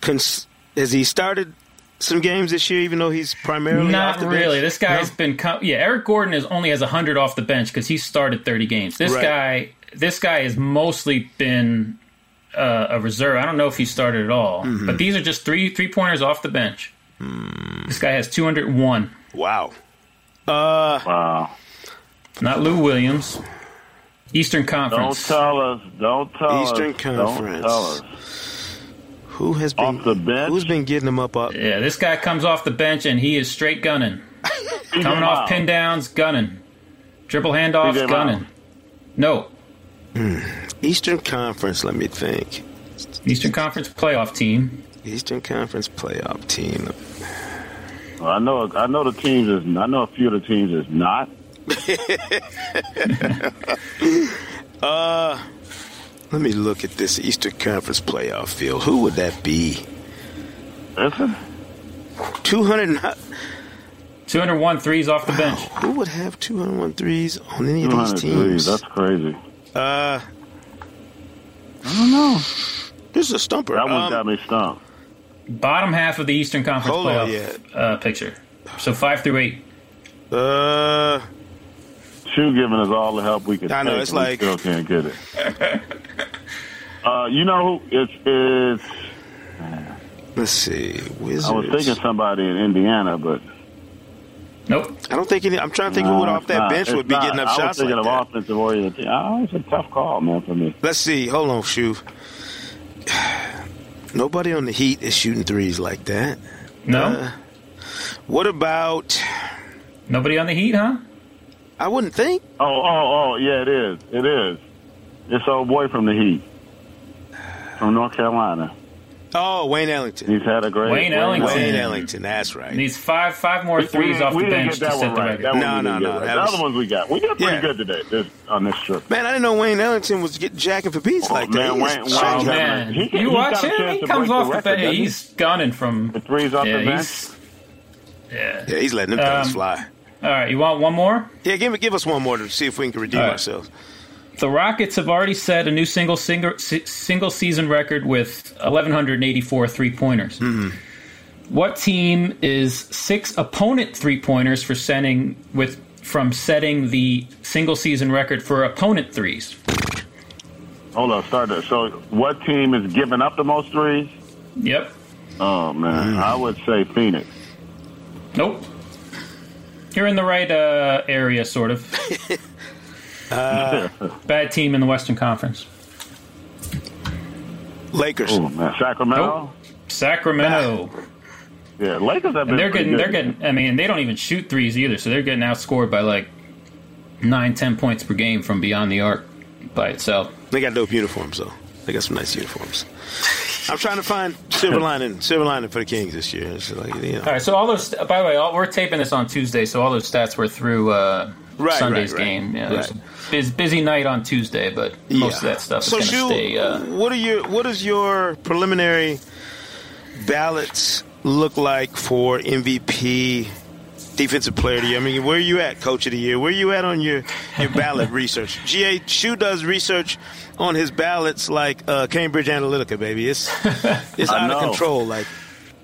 cons- has he started some games this year, even though he's primarily not really. Bench? This guy's no? been yeah. Eric Gordon is only has hundred off the bench because he started thirty games. This right. guy, this guy has mostly been uh, a reserve. I don't know if he started at all, mm-hmm. but these are just three three pointers off the bench. Mm. This guy has two hundred one. Wow. Uh, wow. Not Lou Williams. Eastern Conference. Don't tell us. Don't tell Eastern us. Eastern Conference. Don't tell us. Who has been off the bench? Who's been getting them up? Up. Yeah, this guy comes off the bench and he is straight gunning. Coming off pin downs, gunning. Triple handoffs, gunning. No. Hmm. Eastern Conference. Let me think. Eastern Conference playoff team. Eastern Conference playoff team. Well, I know. I know the teams is. I know a few of the teams is not. uh, let me look at this Eastern Conference playoff field. Who would that be? Listen. 200 201 threes off the bench. Who would have 201 threes on any of these teams? Threes. That's crazy. Uh, I don't know. This is a stumper. That one um, got me stumped. Bottom half of the Eastern Conference Hold playoff uh, picture. So five through eight. Uh, Shu giving us all the help we can. I know take, it's like still can't get it. uh, you know it's it's. Let's see, Wizards. I was thinking somebody in Indiana, but nope. I don't think any. I'm trying to think no, who would off that not. bench would be not. getting up I shots was thinking like of that. offensive oriented. Oh, it's a tough call, man, for me. Let's see. Hold on, Shu. Nobody on the Heat is shooting threes like that. No. Uh, what about? Nobody on the Heat, huh? I wouldn't think. Oh, oh, oh, yeah, it is. It is. It's old boy from the Heat, from North Carolina. Oh, Wayne Ellington. He's had a great Wayne Ellington. Wayne Ellington. That's right. Needs five five more threes we, off we the bench get to set the right. record. No, no, no, get right. that The other ones we got. We did pretty Yeah. good today this, on this trip. Man, I didn't know Wayne Ellington was getting jacking for beats Oh, like man, that. He was Wayne- Wayne. Oh man, he- you he's watch him. He comes off the record, bench. He's gunning from The threes off yeah, the bench. yeah. Yeah, he's letting them things Um, fly. All right, you want one more? Yeah, give me, give us one more to see if we can redeem All right. ourselves. The Rockets have already set a new single single, single season record with 1,184 three pointers. Mm-hmm. What team is six opponent three pointers for setting with from setting the single season record for opponent threes? Hold on, start there. So, what team is giving up the most threes? Yep. Oh man, mm. I would say Phoenix. Nope. You're in the right uh, area, sort of. Bad team in the Western Conference. Lakers. oh man, Sacramento. Nope. Sacramento. Yeah, Lakers have been. And they're pretty getting, they're getting. I mean, they don't even shoot threes either, so they're getting outscored by like nine, ten points per game from beyond the arc by itself. They got dope uniforms though. They got some nice uniforms. I'm trying to find silver lining, silver lining for the Kings this year. It's like, you know. All right, so all those. By the way, all, we're taping this on Tuesday, so all those stats were through uh, Right, Sunday's right, right. game. Yeah, Right. a biz, busy night on Tuesday, but most of that stuff so is going to stay. Uh, what are your What is your preliminary ballots look like for MVP, defensive player of the year? I mean, where are you at, coach of the year? Where are you at on your your ballot research? GA Shu does research on his ballots like uh, Cambridge Analytica, baby. It's it's out of control. Like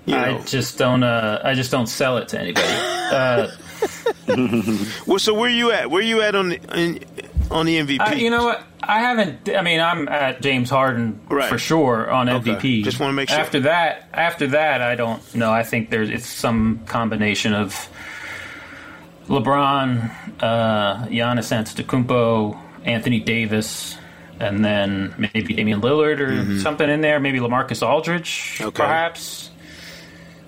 you I just don't. Uh, I just don't sell it to anybody. Uh, Well, so where are you at? Where are you at on the in, on the MVP? I, you know what? I haven't. I mean, I'm at James Harden Right. for sure on Okay. MVP. Just wanna make sure. After that, after that, I don't know. I think there's it's some combination of LeBron, uh, Giannis Antetokounmpo, Anthony Davis, and then maybe Damian Lillard or something in there. Maybe Lamarcus Aldridge, Mm-hmm. Okay. perhaps.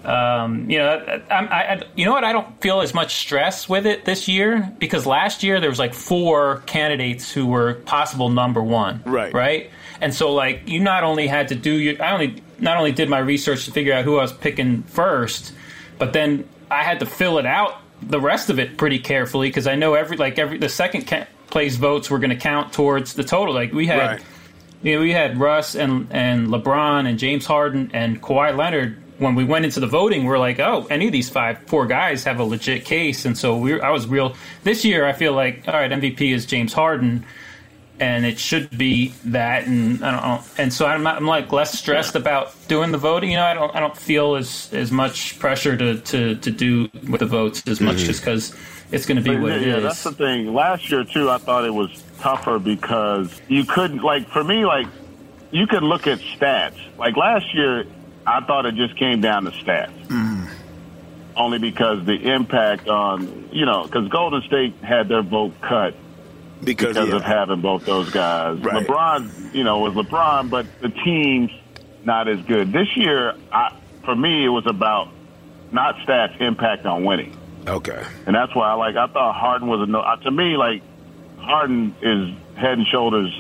Um, you know, I, I, I, you know what? I don't feel as much stress with it this year because last year there was like four candidates who were possible number one. Right. Right. And so, like, you not only had to do your, I only not only did my research to figure out who I was picking first, but then I had to fill it out the rest of it pretty carefully because I know every like every the second ca- place votes were going to count towards the total. Like we had. Right. You know, we had Russ and and LeBron and James Harden and Kawhi Leonard. When we went into the voting, we are like, oh, any of these five, four guys have a legit case, and so we I was real. This year, I feel like all right, MVP is James Harden, and it should be that. And I don't know. And so I'm, I'm like less stressed about doing the voting. You know, I don't I don't feel as as much pressure to to, to do with the votes as much mm-hmm. just because it's going to be but, what yeah, it yeah, is. That's the thing. Last year too, I thought it was tougher because you couldn't like for me like you could look at stats. Like last year, I thought it just came down to stats. Mm. Only because the impact on, you know, because Golden State had their vote cut because, because yeah. of having both those guys. Right. LeBron, you know, was LeBron, but the team's not as good. This year, I, for me, it was about not stats impact on winning. Okay. And that's why I like, I thought Harden was a no, to me, like, Harden is head and shoulders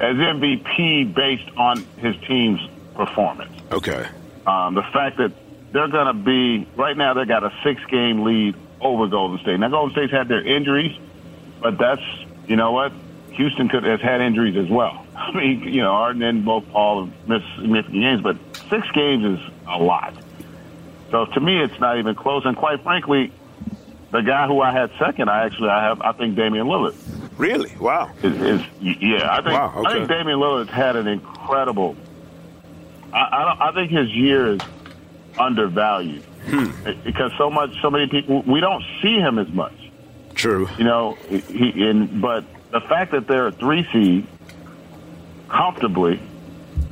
as MVP based on his team's performance. Okay. Um, the fact that they're going to be right now, they got a six-game lead over Golden State. Now, Golden State's had their injuries, but that's you know what, Houston could has had injuries as well. I mean, you know, Harden and both Paul have missed significant games, but six games is a lot. So to me, it's not even close. And quite frankly, the guy who I had second, I actually I have I think Damian Lillard. Really? Wow. Is, is yeah, I think wow, okay. I think Damian Lillard's had an incredible. I I, I think his year is undervalued hmm. because so much so many people we don't see him as much. True. You know, he in but the fact that they're a three seed comfortably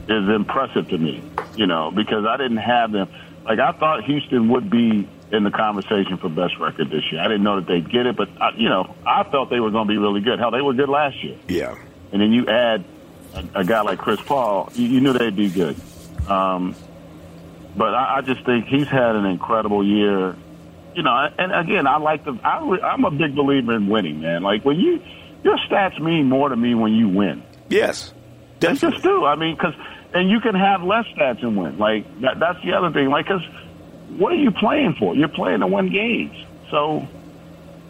is impressive to me. You know, because I didn't have them. Like I thought Houston would be in the conversation for best record this year. I didn't know that they'd get it, but I, you know, I felt they were going to be really good. Hell, they were good last year. Yeah. And then you add a, a guy like Chris Paul, you, you knew they'd be good. Um, but I, I just think he's had an incredible year. You know, and again, I like the. I, I'm a big believer in winning, man. Like when you, your stats mean more to me when you win. Yes, definitely. They just do. I mean, because and you can have less stats and win. Like that, that's the other thing. Like, because what are you playing for? You're playing to win games. So,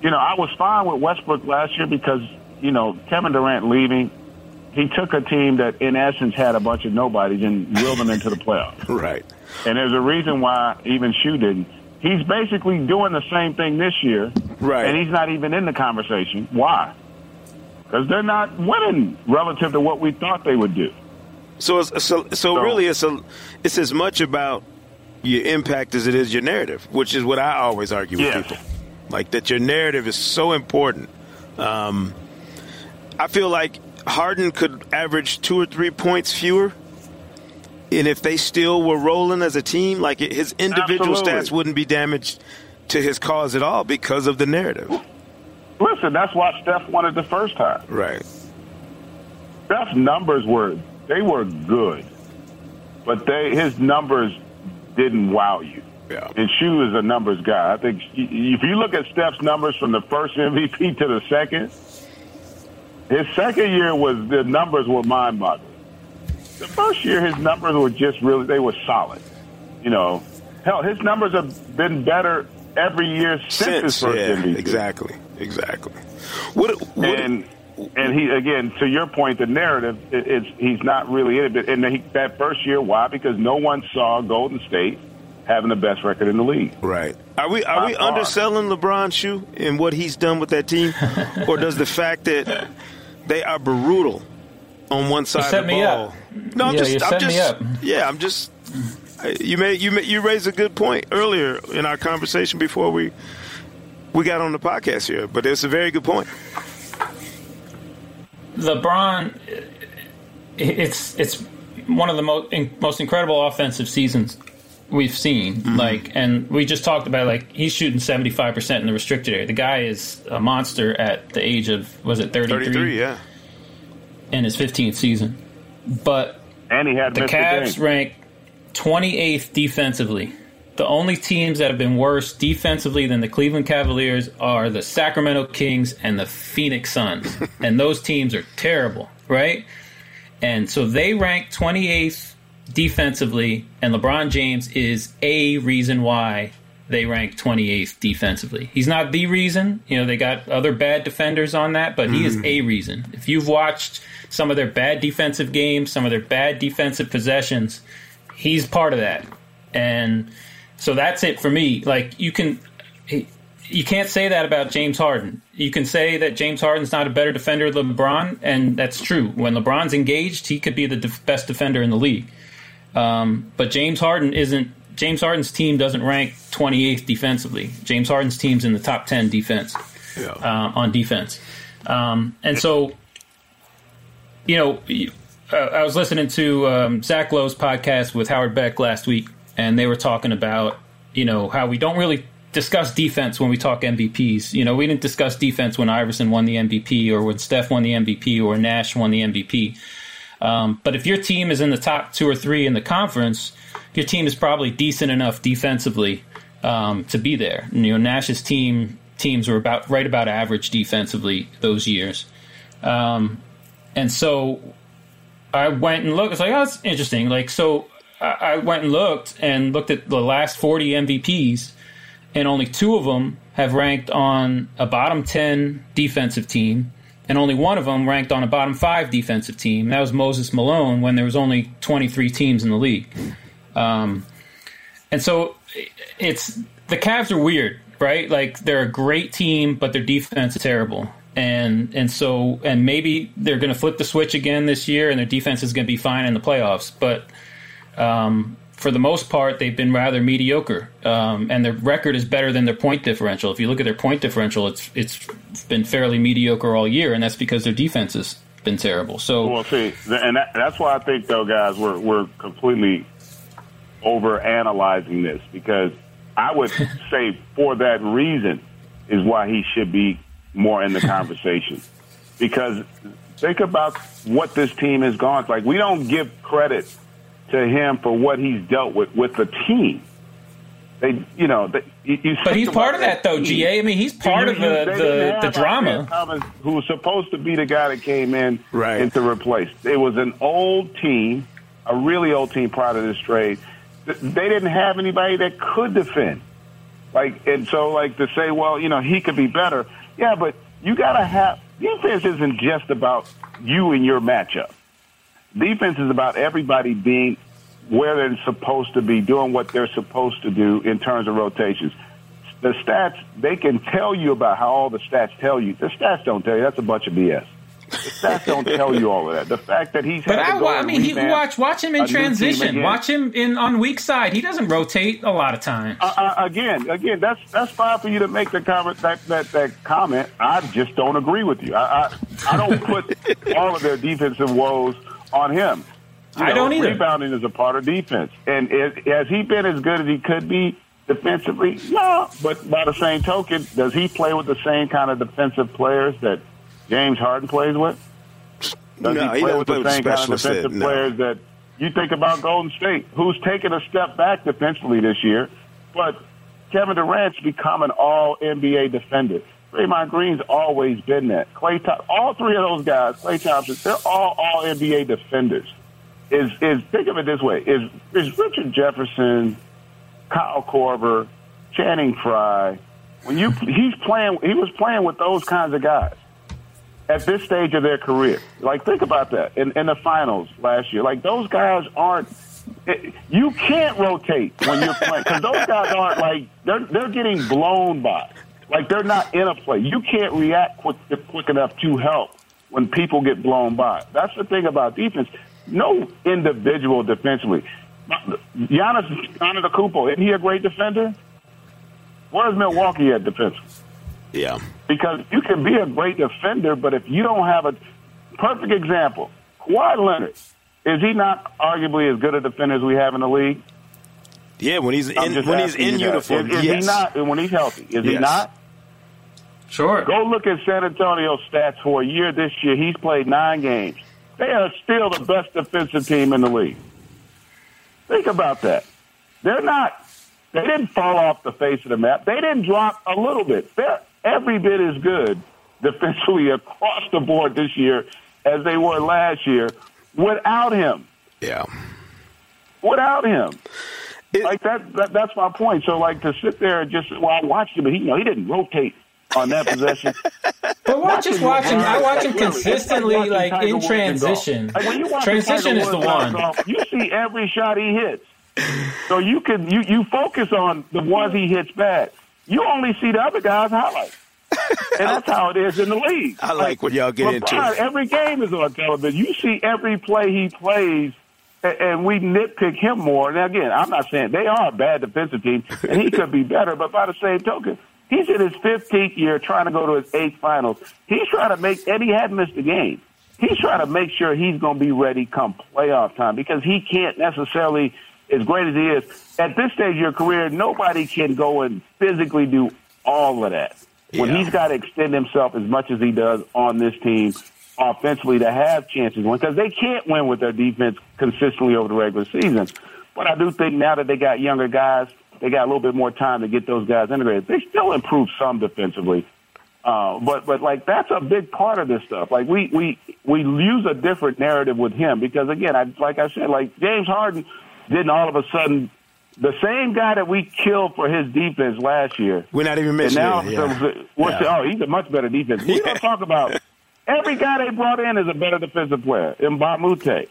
you know, I was fine with Westbrook last year because, you know, Kevin Durant leaving, he took a team that in essence had a bunch of nobodies and willed them into the playoffs. Right. And there's a reason why even Shu didn't. He's basically doing the same thing this year. Right. And he's not even in the conversation. Why? Because they're not winning relative to what we thought they would do. So, so, so, so really, it's a, it's as much about your impact as it is your narrative, which is what I always argue with people. Like that your narrative is so important. Um, I feel like Harden could average two or three points fewer. And if they still were rolling as a team, like his individual Absolutely. stats wouldn't be damaged to his cause at all because of the narrative. Listen, that's why Steph won it the first time. Right. Steph's numbers were they were good, but they his numbers didn't wow you. Yeah. And Shu is a numbers guy. I think if you look at Steph's numbers from the first MVP to the second, his second year was the numbers were mind boggling. The first year, his numbers were just really they were solid. You know, hell, his numbers have been better every year since, since his first yeah, MVP. Exactly, exactly. What, what and and he again to your point, the narrative is he's not really in it. And he, that first year, why? Because no one saw Golden State having the best record in the league. Right. Are we are By we far. underselling LeBron Shu and what he's done with that team, or does the fact that they are brutal on one side set of the me ball? up. No, I'm Yeah, just. you I'm set just. me up. Yeah, I'm just. You made you made, you raised a good point earlier in our conversation before we we got on the podcast here, but it's a very good point. LeBron, it's it's one of the most most incredible offensive seasons we've seen. Mm-hmm. Like, and we just talked about like he's shooting seventy five percent in the restricted area. The guy is a monster at the age of was it thirty three? yeah. In his fifteenth season. But And he had the Cavs rank twenty eighth defensively. The only teams that have been worse defensively than the Cleveland Cavaliers are the Sacramento Kings and the Phoenix Suns. and those teams are terrible, right? And so they rank 28th defensively, and LeBron James is a reason why they rank 28th defensively. He's not the reason. You know, they got other bad defenders on that, but he is mm. a reason. If you've watched some of their bad defensive games, some of their bad defensive possessions, he's part of that. And so that's it for me. Like you can you can't say that about James Harden. You can say that James Harden's not a better defender than LeBron, and that's true. When LeBron's engaged, he could be the def- best defender in the league. Um, but James Harden isn't. James Harden's team doesn't rank 28th defensively. James Harden's team's in the top 10 defense yeah. uh, on defense, um, and so you know, uh, I was listening to um, Zach Lowe's podcast with Howard Beck last week, and they were talking about you know how we don't really discuss defense when we talk MVPs. You know, we didn't discuss defense when Iverson won the MVP or when Steph won the MVP or Nash won the MVP. Um, but if your team is in the top two or three in the conference, your team is probably decent enough defensively um, to be there. You know, Nash's team teams were about right about average defensively those years. Um, and so I went and looked. It's like, oh, that's interesting. Like, so I went and looked and looked at the last 40 MVPs, and only two of them have ranked on a bottom 10 defensive team, and only one of them ranked on a bottom five defensive team. That was Moses Malone when there was only 23 teams in the league. Um, and so it's the Cavs are weird, right? Like they're a great team, but their defense is terrible and and so and maybe they're going to flip the switch again this year, and their defense is going to be fine in the playoffs. But um, for the most part, they've been rather mediocre, um, and their record is better than their point differential. If you look at their point differential, it's it's been fairly mediocre all year, and that's because their defense has been terrible. So well, see, and that, that's why I think though, guys, we're we're completely over analyzing this because I would say for that reason is why he should be more in the conversation. because think about what this team has gone. Like we don't give credit to him for what he's dealt with with the team. They, you know, they, you but he's part of that, though. Ga, I mean, he's part of the the, the drama. Thomas, who was supposed to be the guy that came in right. and to replace. It was an old team, a really old team prior to this trade. They didn't have anybody that could defend. Like, and so, like to say, well, you know, he could be better. Yeah, but you got to have defense isn't just about you and your matchup. Defense is about everybody being where they're supposed to be, doing what they're supposed to do in terms of rotations. The stats, they can tell you about how all the stats tell you. The stats don't tell you. That's a bunch of BS. The stats don't tell you all of that. The fact that he's but I, I mean, he watch watch him in transition. Watch him in on weak side. He doesn't rotate a lot of times. Uh, uh, again, again, that's that's fine for you to make the comment that, that that comment. I just don't agree with you. I I, I don't put all of their defensive woes on him. You know, I don't either. Rebounding is a part of defense, and it, has he been as good as he could be defensively? No, but by the same token, does he play with the same kind of defensive players that? James Harden plays with? Does no, he play he with the same kind of defensive no. players that you think about Golden State, who's taken a step back defensively this year, but Kevin Durant's become an all NBA defender. Draymond Green's always been that. Klay Thompson, all three of those guys, Klay Thompson, they're all all NBA defenders. Is is think of it this way: is is Richard Jefferson, Kyle Korver, Channing Frye? When you he's playing, he was playing with those kinds of guys at this stage of their career. Like, think about that in, in the finals last year. Like, those guys aren't. You can't rotate when you're playing because those guys aren't like they're they're getting blown by. Like they're not in a play. You can't react quick quick enough to help when people get blown by. That's the thing about defense. No individual defensively. Giannis Antetokounmpo, isn't he a great defender? Where's Milwaukee at defensively? Yeah. Because you can be a great defender, but if you don't have a perfect example, Kawhi Leonard, is he not arguably as good a defender as we have in the league? Yeah, when he's in when he's in uniform. Is, is yes. he not when he's healthy? Is yes. he not? Sure. Go look at San Antonio's stats for a year this year. He's played nine games. They are still the best defensive team in the league. Think about that. They're not. They didn't fall off the face of the map. They didn't drop a little bit. They're every bit as good defensively across the board this year as they were last year without him. Yeah. Without him. It, like that, that, that's my point. So like to sit there and just well, I watched him, but he you know he didn't rotate on that possession. But watch just watching. I watch him consistently, like, like in transition. Like transition is the one. you see every shot he hits, so you can you you focus on the ones he hits back. You only see the other guys' highlights. and that's how it is in the league. I like, like what y'all get LeBron, into. Every game is on television. You see every play he plays, and we nitpick him more. Now, again, I'm not saying they are a bad defensive team, and he could be better, but by the same token, he's in his 15th year trying to go to his eighth finals. He's trying to make, and he hadn't missed a game. He's trying to make sure he's going to be ready come playoff time because he can't necessarily, as great as he is, at this stage of your career, nobody can go and physically do all of that when yeah. he's got to extend himself as much as he does on this team offensively to have chances because they can't win with their defense consistently over the regular season. But I do think now that they got younger guys, they got a little bit more time to get those guys integrated. They still improve some defensively. Uh, but but like that's a big part of this stuff. Like we we we use a different narrative with him because again, I like I said, like James Harden didn't all of a sudden the same guy that we killed for his defense last year. We're not even mentioning. And now, yeah. so, what's yeah. The, oh, he's a much better defense. We don't talk about every guy they brought in is a better defensive player. A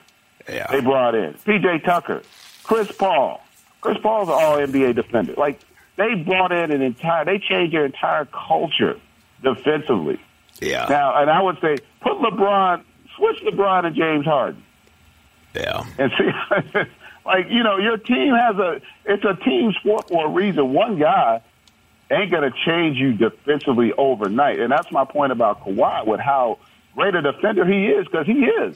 yeah. they brought in PJ Tucker, Chris Paul. Chris Paul's an All NBA defender. Like they brought in an entire, they changed their entire culture defensively. Yeah. Now, and I would say put LeBron, switch LeBron and James Harden. Yeah. And see. Like, you know, your team has a, it's a team sport for a reason. One guy ain't going to change you defensively overnight. And that's my point about Kawhi with how great a defender he is, because he is.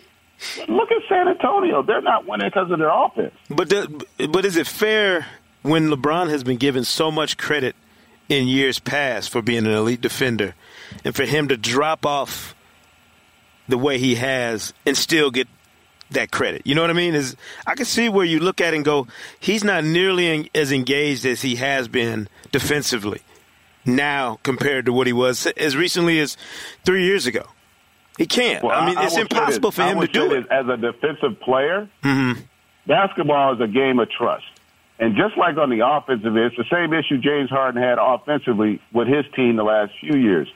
Look at San Antonio. They're not winning because of their offense. But, the, but is it fair when LeBron has been given so much credit in years past for being an elite defender and for him to drop off the way he has and still get that credit. You know what I mean? Is I can see where you look at it and go, he's not nearly as engaged as he has been defensively now compared to what he was as recently as three years ago. He can't. Well, I mean, I, it's impossible for him to do it. As a defensive player, mm-hmm. basketball is a game of trust. And just like on the offensive, it's the same issue James Harden had offensively with his team the last few years.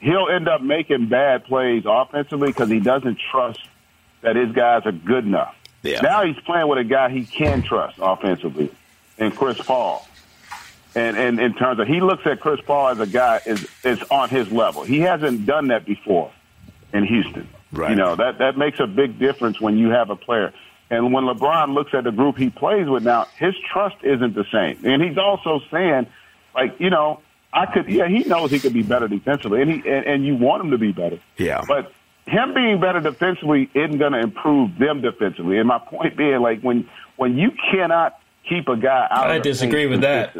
He'll end up making bad plays offensively because he doesn't trust that his guys are good enough. Yeah. Now he's playing with a guy he can trust offensively, and Chris Paul. And, and in terms of he looks at Chris Paul as a guy is is on his level. He hasn't done that before in Houston. Right. You know that that makes a big difference when you have a player. And when LeBron looks at the group he plays with now, his trust isn't the same. And he's also saying, like, you know, I could, yeah, he knows he could be better defensively, and he and, and you want him to be better. Yeah. But him being better defensively isn't going to improve them defensively. And my point being, like when when you cannot keep a guy out, I disagree with that.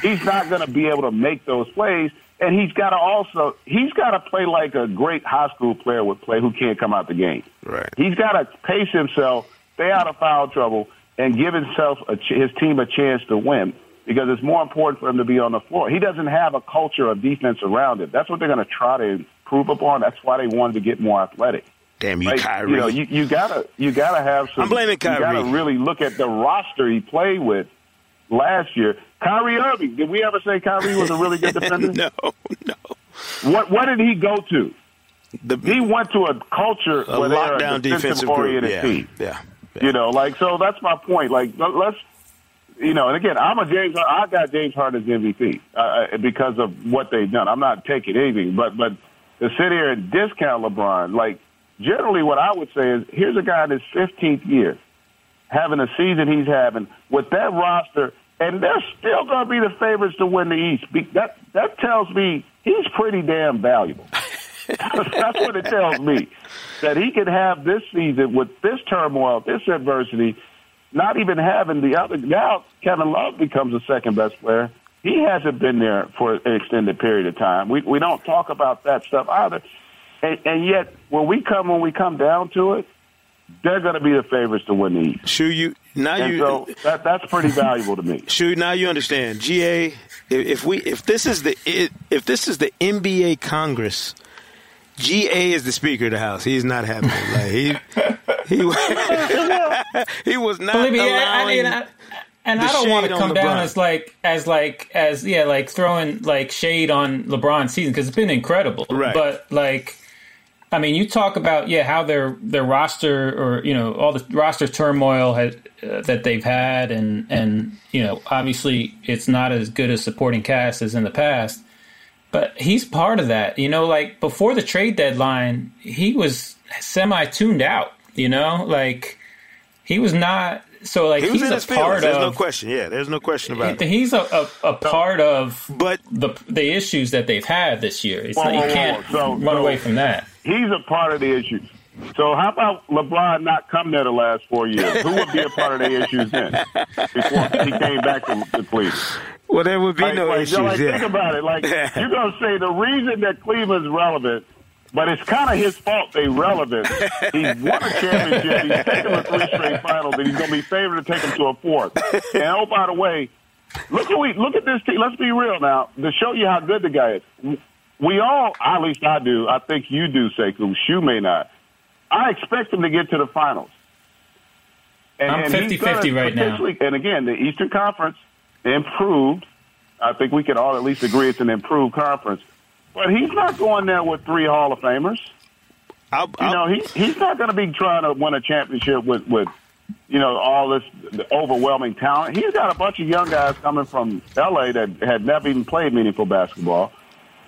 He's not going to be able to make those plays, and he's got to also he's got to play like a great high school player would play who can't come out the game. Right. He's got to pace himself, stay out of foul trouble, and give himself a, his team a chance to win because it's more important for him to be on the floor. He doesn't have a culture of defense around him. That's what they're going to try to improve upon. That's why they wanted to get more athletic. Damn you, like, Kyrie! You know, you, you gotta you gotta have some. I'm blaming Kyrie. You gotta really look at the roster he played with last year. Kyrie Irving. Did we ever say Kyrie was a really good defender? no, no. What what did he go to? The, he went to a culture a where a defensive oriented yeah, team. Yeah, yeah. You know, like so. That's my point. Like let's you know, and again, I'm a James. I got James Harden as MVP uh, because of what they've done. I'm not taking anything, but but to sit here and discount LeBron, like generally what I would say is here's a guy in his 15th year having a season he's having with that roster, and they're still going to be the favorites to win the East. That that tells me he's pretty damn valuable. That's what it tells me that he can have this season with this turmoil, this adversity, not even having the other. Now Kevin Love becomes the second best player he hasn't been there for an extended period of time. We we don't talk about that stuff either. And, and yet, when we come when we come down to it, they're going to be the favorites to win the East. Sure, you now and you so that that's pretty valuable to me. Sure, now you understand. GA, if we if this is the if this is the NBA Congress, GA is the Speaker of the House. He's not happy. Like he he he was not Believe me, allowing. I, I, I, and I don't want to come down as like as like as yeah like throwing like shade on LeBron's season because it's been incredible. Right. But like I mean, you talk about yeah how their their roster or you know all the roster turmoil uh, that they've had, and and you know obviously it's not as good a supporting cast as in the past, but he's part of that. You know, like before the trade deadline, he was semi tuned out. You know, like he was not so like he he's a part there's of. no question. Yeah, there's no question about it. He's a, a, a part of, but the the issues that they've had this year. It's whoa, not, you whoa, can't whoa. So, run so away from that. He's a part of the issue. So how about LeBron not come there the last four years? Who would be a part of the issues then before he came back to, the Cleveland? Well, there would be like, no like, issues. Like, yeah. Think about it. Like you're gonna say the reason that Cleveland's relevant but it's kind of his fault they relevant. He won a championship. He's taken them to three straight finals, and he's going to be favored to take them to a fourth. And oh, by the way, look at we look at this team. Let's be real now to show you how good the guy is. We all, at least I do. I think you do, Sekou. Shu may not. I expect him to get to the finals. And, I'm 50-50 right now. And again, the Eastern Conference improved. I think we can all at least agree it's an improved conference. But he's not going there with three Hall of Famers. I'll, I'll, you know, he he's not going to be trying to win a championship with with you know all this overwhelming talent. He's got a bunch of young guys coming from L.A. that had never even played meaningful basketball.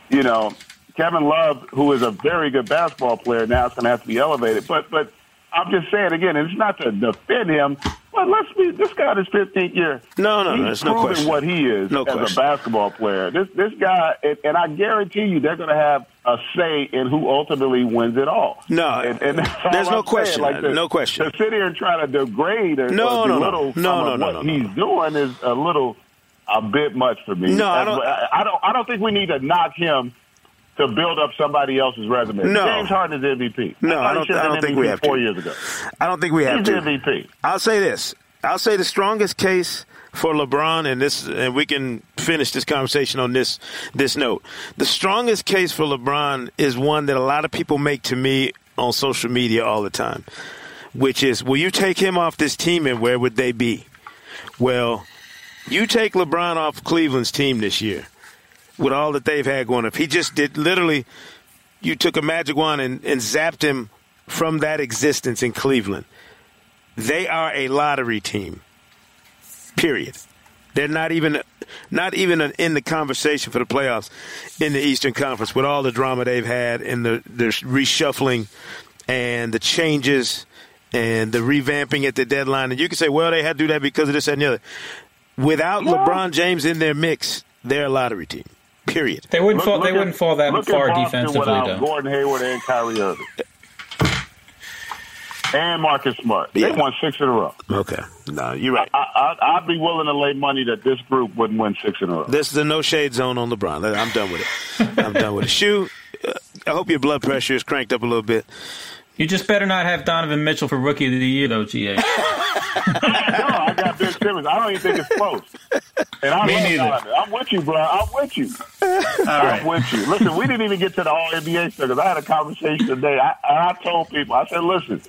You know, Kevin Love, who is a very good basketball player, now is going to have to be elevated. But but I'm just saying again, it's not to defend him, but let's be this guy in his 15th year. No, no, he's no, proven no question. what he is no as question. a basketball player. This this guy, and, and I guarantee you, they're going to have a say in who ultimately wins it all. No, and, and there's no I'm question. Like to, no question. To sit here and try to degrade or, no, or no, belittle no, no, no, what no, no, he's doing is a little, a bit much for me. No, I don't. I don't. I don't think we need to knock him to build up somebody else's resume. No. James Harden is MVP. No, I don't. I don't think MVP we have four to. years ago. I don't think we have He's to. MVP. I'll say this. I'll say the strongest case for LeBron, and this, and we can finish this conversation on this this note. The strongest case for LeBron is one that a lot of people make to me on social media all the time, which is, will you take him off this team, and where would they be? Well, you take LeBron off Cleveland's team this year with all that they've had going. If he just did literally, you took a magic wand and, and zapped him from that existence in Cleveland. They are a lottery team. Period. They're not even not even in the conversation for the playoffs in the Eastern Conference with all the drama they've had and the, the reshuffling and the changes and the revamping at the deadline. And you can say, well, they had to do that because of this and the other. Without yeah. LeBron James in their mix, they're a lottery team. Period. They wouldn't Look- fall. look They at- wouldn't fall that look far at Boston defensively, without though. Gordon Hayward and Kyrie Irving. And Marcus Smart. Yeah. They won six in a row. Okay. No, you're right. I, I, I'd be willing to lay money that this group wouldn't win six in a row. This is a no shade zone on LeBron. I'm done with it. I'm done with it. Shu, uh, I hope your blood pressure is cranked up a little bit. You just better not have Donovan Mitchell for Rookie of the Year, though, GA. no, I got Ben Simmons. I don't even think it's close. And I Me neither. Donovan. I'm with you, bro. I'm with you. All I'm right. with you. Listen, we didn't even get to the All NBA stuff because I had a conversation today. I, and I told people, I said, listen,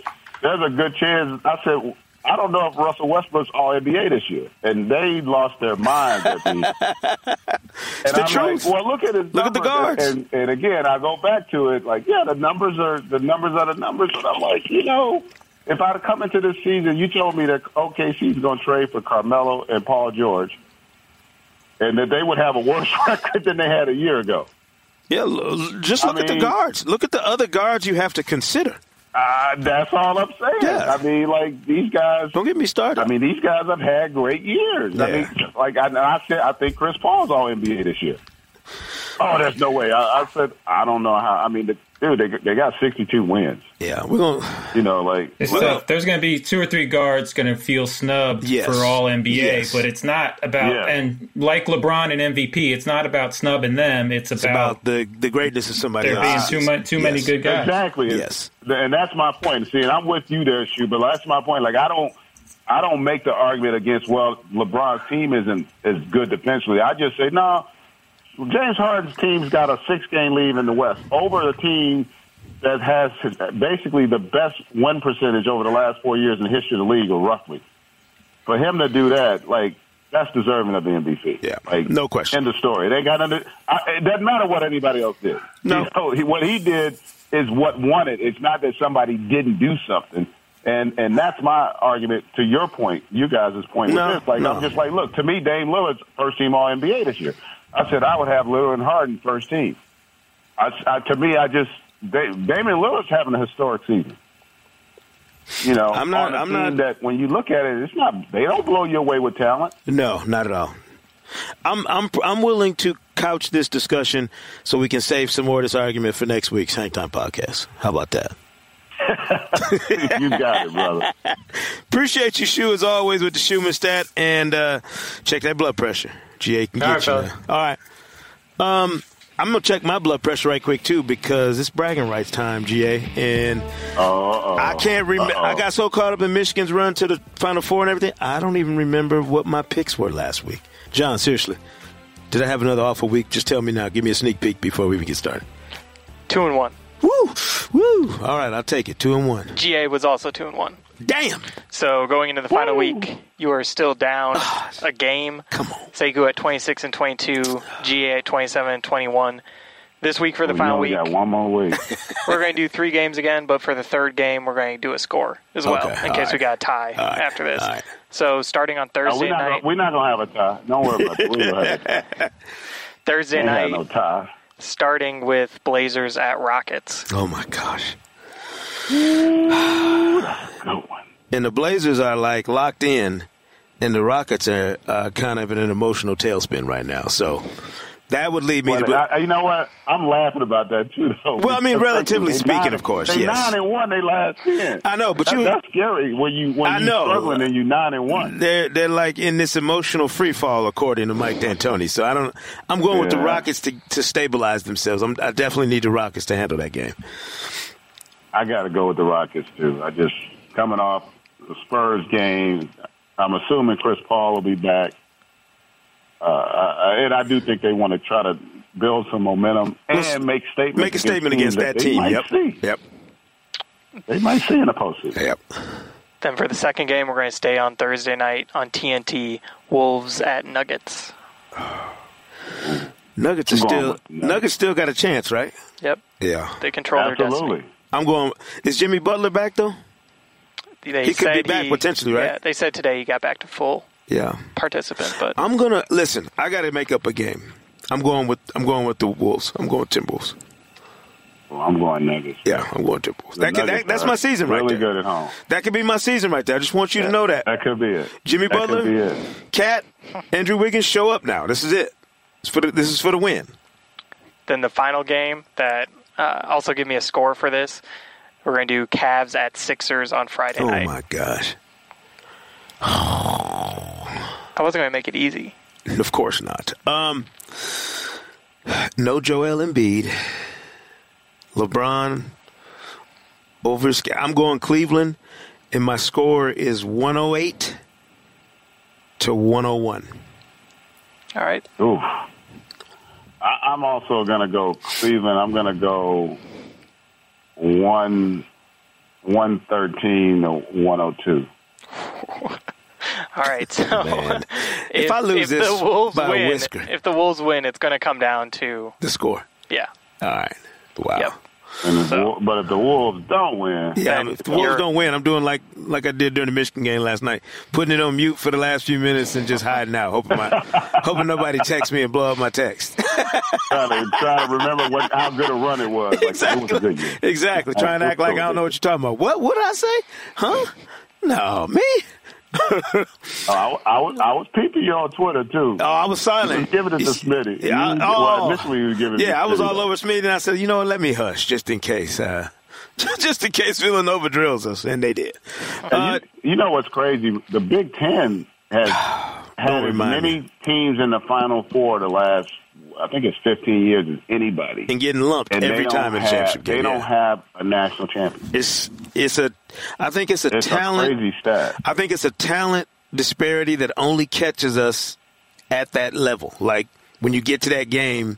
there's a good chance. I said, I don't know if Russell Westbrook's All NBA this year, and they lost their minds at me. It's the I'm truth. Like, well, look at his Look at the guards. And, and again, I go back to it. Like, yeah, the numbers are the numbers are the numbers. But I'm like, you know, if I'd come into this season, you told me that OKC's going to trade for Carmelo and Paul George, and that they would have a worse record than they had a year ago. Yeah, just I look at the guards. Look at the other guards you have to consider. Uh, that's all I'm saying. Yeah. I mean, like these guys. Don't get me started. I mean, these guys have had great years. I mean, like I, I said, I think Chris Paul's all NBA this year. Oh, there's no way. I, I said I don't know how. I mean, the, dude, they they got 62 wins. yeah, we're gonna. You know, like It's Well- There's going to be two or three guards going to feel snubbed Yes. for all NBA, Yes. but it's not about Yeah. and like LeBron and MVP, it's not about snubbing them. It's It's about, about the the greatness of somebody there being too much, too many good guys. exactly. Yes. and that's my point. See, and I'm with you there, Shu. But that's my point. Like I don't. I don't make the argument against well, LeBron's team isn't as good defensively. I just say no. James Harden's team's got a six-game lead in the West over the team that has basically the best win percentage over the last four years in the history of the league, or roughly. For him to do that, like that's deserving of the MVP. Yeah, like no question. End of story. They got under. I, it doesn't matter what anybody else did. No. You know, he, what he did is what won it. It's not that somebody didn't do something. And and that's my argument to your point, you guys' point with No, this. Like no. I'm just like, look, to me, Dame Lillard's first team All NBA this year. I said I would have Lillard and Harden first team. I, I, to me, I just Da- Damian Lillard's having a historic season. You know, I'm not- I'm not- that when you look at it, it's not. They don't blow you away with talent. No, not at all. I'm I'm I'm willing to couch this discussion so we can save some more of this argument for next week's Hang Time podcast. How about that? you got it, brother. Appreciate you, Shu, as always, with the Schuhmann stat. And uh, check that blood pressure. GA can All get right, you fella. there. All right. Um, I'm going to check my blood pressure right quick, too, because it's bragging rights time, GA. And Uh-oh. I can't remember. I got so caught up in Michigan's run to the Final Four and everything, I don't even remember what my picks were last week. John, seriously, did I have another awful week? Just tell me now. Give me a sneak peek before we even get started. Two and one. Woo! Woo! All right, I'll take it. Two and one. GA was also two and one. Damn! So going into the final week, you are still down ah, a game. Come on. Sekou at 26 and 22, GA at 27 and 21. This week for the oh, We final only week, got one more week. we're going to do three games again, but for the third game, we're going to do a score as well, Okay, in all case we got a tie All right, after this. all right. So starting on oh, No, Thursday we're not. night, Gonna, we're not gonna have a tie. Don't worry about it. We don't have a tie. Thursday Ain't had night, no tie. Starting with Blazers at Rockets. Oh my gosh! Good one. And the Blazers are like locked in, and the Rockets are uh, kind of in an emotional tailspin right now. So that would lead me Well, to. I, you know what? I'm laughing about that too, though. Well, I mean, relatively speaking, nine- of course, They yes. nine and one. They last ten. I know, but That- you- that's scary when you when I you know. struggling and you nine and one. they're they're like in this emotional free fall, according to Mike D'Antoni. So I don't. I'm going with the Rockets to to stabilize themselves. I'm, I definitely need the Rockets to handle that game. I got to go with the Rockets too. I just coming off the Spurs game. I'm assuming Chris Paul will be back, uh, and I do think they want to try to build some momentum and Let's make statements. Make a statement teams against that they team. Might Yep. See. Yep. They might see in the postseason. Yep. Then for the second game, we're going to stay on Thursday night on TNT. Wolves at Nuggets. Nuggets are I'm going still Nuggets. Nuggets still got a chance, right? Yep, Yeah. they control their Absolutely. destiny. I'm going. Is Jimmy Butler back though? They He could be back he- potentially, right? Yeah, they said today he got back to full Yeah. participant, but I'm gonna listen. I got to make up a game. I'm going with I'm going with the Wolves. I'm going Timberwolves. Well, I'm going Nuggets. Yeah, I'm going Timberwolves. The That could, that, that's my season right there. Really there. good at home. That could be my season right there. I just want you to know that. That could be it. Jimmy that Butler, could be it. KAT, Andrew Wiggins, show up now. This is it. It's for the, this is for the win. then the final game that uh, also give me a score for this. We're going to do Cavs at Sixers on Friday Oh night. my gosh! I wasn't going to make it easy. Of course not. Um, no Joel Embiid. LeBron over. I'm going Cleveland, and my score is 108 to 101. All right. Ooh. I, I'm also going to go Cleveland. I'm going to go one one thirteen to one oh two. All right. So Man. if, If I lose if this the Wolves by a whisker. if the Wolves win, it's going to come down to The score. yeah. All right. Wow. Yep. And if So- Wol- but if the Wolves don't win, Yeah, if the Wolves don't win, I'm doing like like I did during the Michigan game last night, putting it on mute for the last few minutes and just hiding out, hoping my, hoping nobody texts me and blow up my text. trying to try to remember what how good a run it was. Like, It was a good exactly, exactly. Trying to act like I don't know what you're talking about. What? What did I say? Huh? No, me. Oh, I, I was I was peeping you on Twitter too. Oh, I was You was silent. giving it to Smitty. Yeah, I- oh. well, initially you was giving Yeah, I was Smitty. all over Smith, and I said, you know what? Let me hush just in case. Uh, just in case Villanova drills us, and they did. Uh, you, you know what's crazy? The Big Ten has had as many me. teams in the Final Four the last, I think it's 15 years as anybody. and getting lumped And every time in have- championship game. They don't have a national champion. It's it's a, I think it's a It's talent. a crazy stat. I think it's a talent disparity that only catches us at that level. Like when you get to that game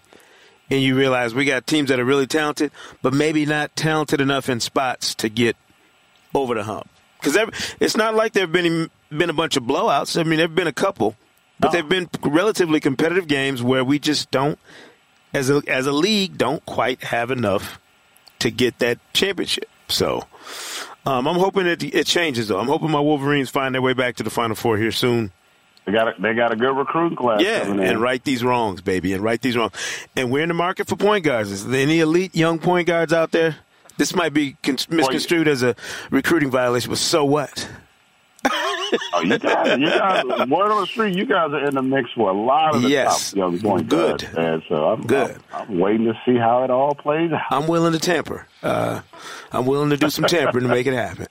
and you realize we got teams that are really talented, but maybe not talented enough in spots to get over the hump. Because it's not like there have been been a bunch of blowouts. I mean, there have been a couple, but No. they've been relatively competitive games where we just don't, as a as a league, don't quite have enough to get that championship. So um, I'm hoping it, it changes, though. I'm hoping my Wolverines find their way back to the Final Four here soon. They got a, they got a good recruiting class. Yeah, and right these wrongs, baby, and right these wrongs. And we're in the market for point guards. Is there any elite young point guards out there? This might be misconstrued as a recruiting violation, but so what? Oh, you guys, you guys, word on the street, you guys are in the mix for a lot of the yes. top young point Good. guards. So I'm, Good. I'm, I'm, waiting to see how it all plays out. I'm willing to tamper. Uh, I'm willing to do some tampering to make it happen.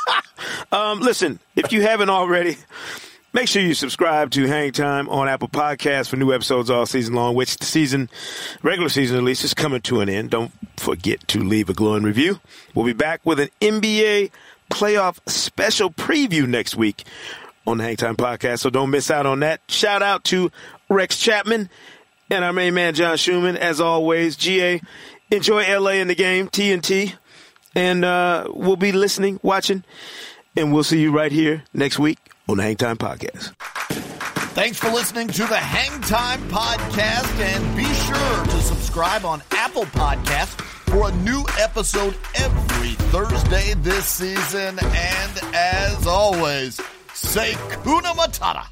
um, listen, if you haven't already, Make sure you subscribe to Hang Time on Apple Podcasts for new episodes all season long, which the season, regular season at least, is coming to an end. Don't forget to leave a glowing review. We'll be back with an NBA playoff special preview next week on the Hang Time Podcast, so don't miss out on that. Shout out to Rex Chapman and our main man, John Schuhmann. As always, GA, enjoy LA in the game, TNT, and uh, we'll be listening, watching, and we'll see you right here next week on the Hang Time Podcast. Thanks for listening to the Hang Time Podcast, and be sure to subscribe on Apple Podcasts for a new episode every Thursday this season. And as always, say Kuna Matata.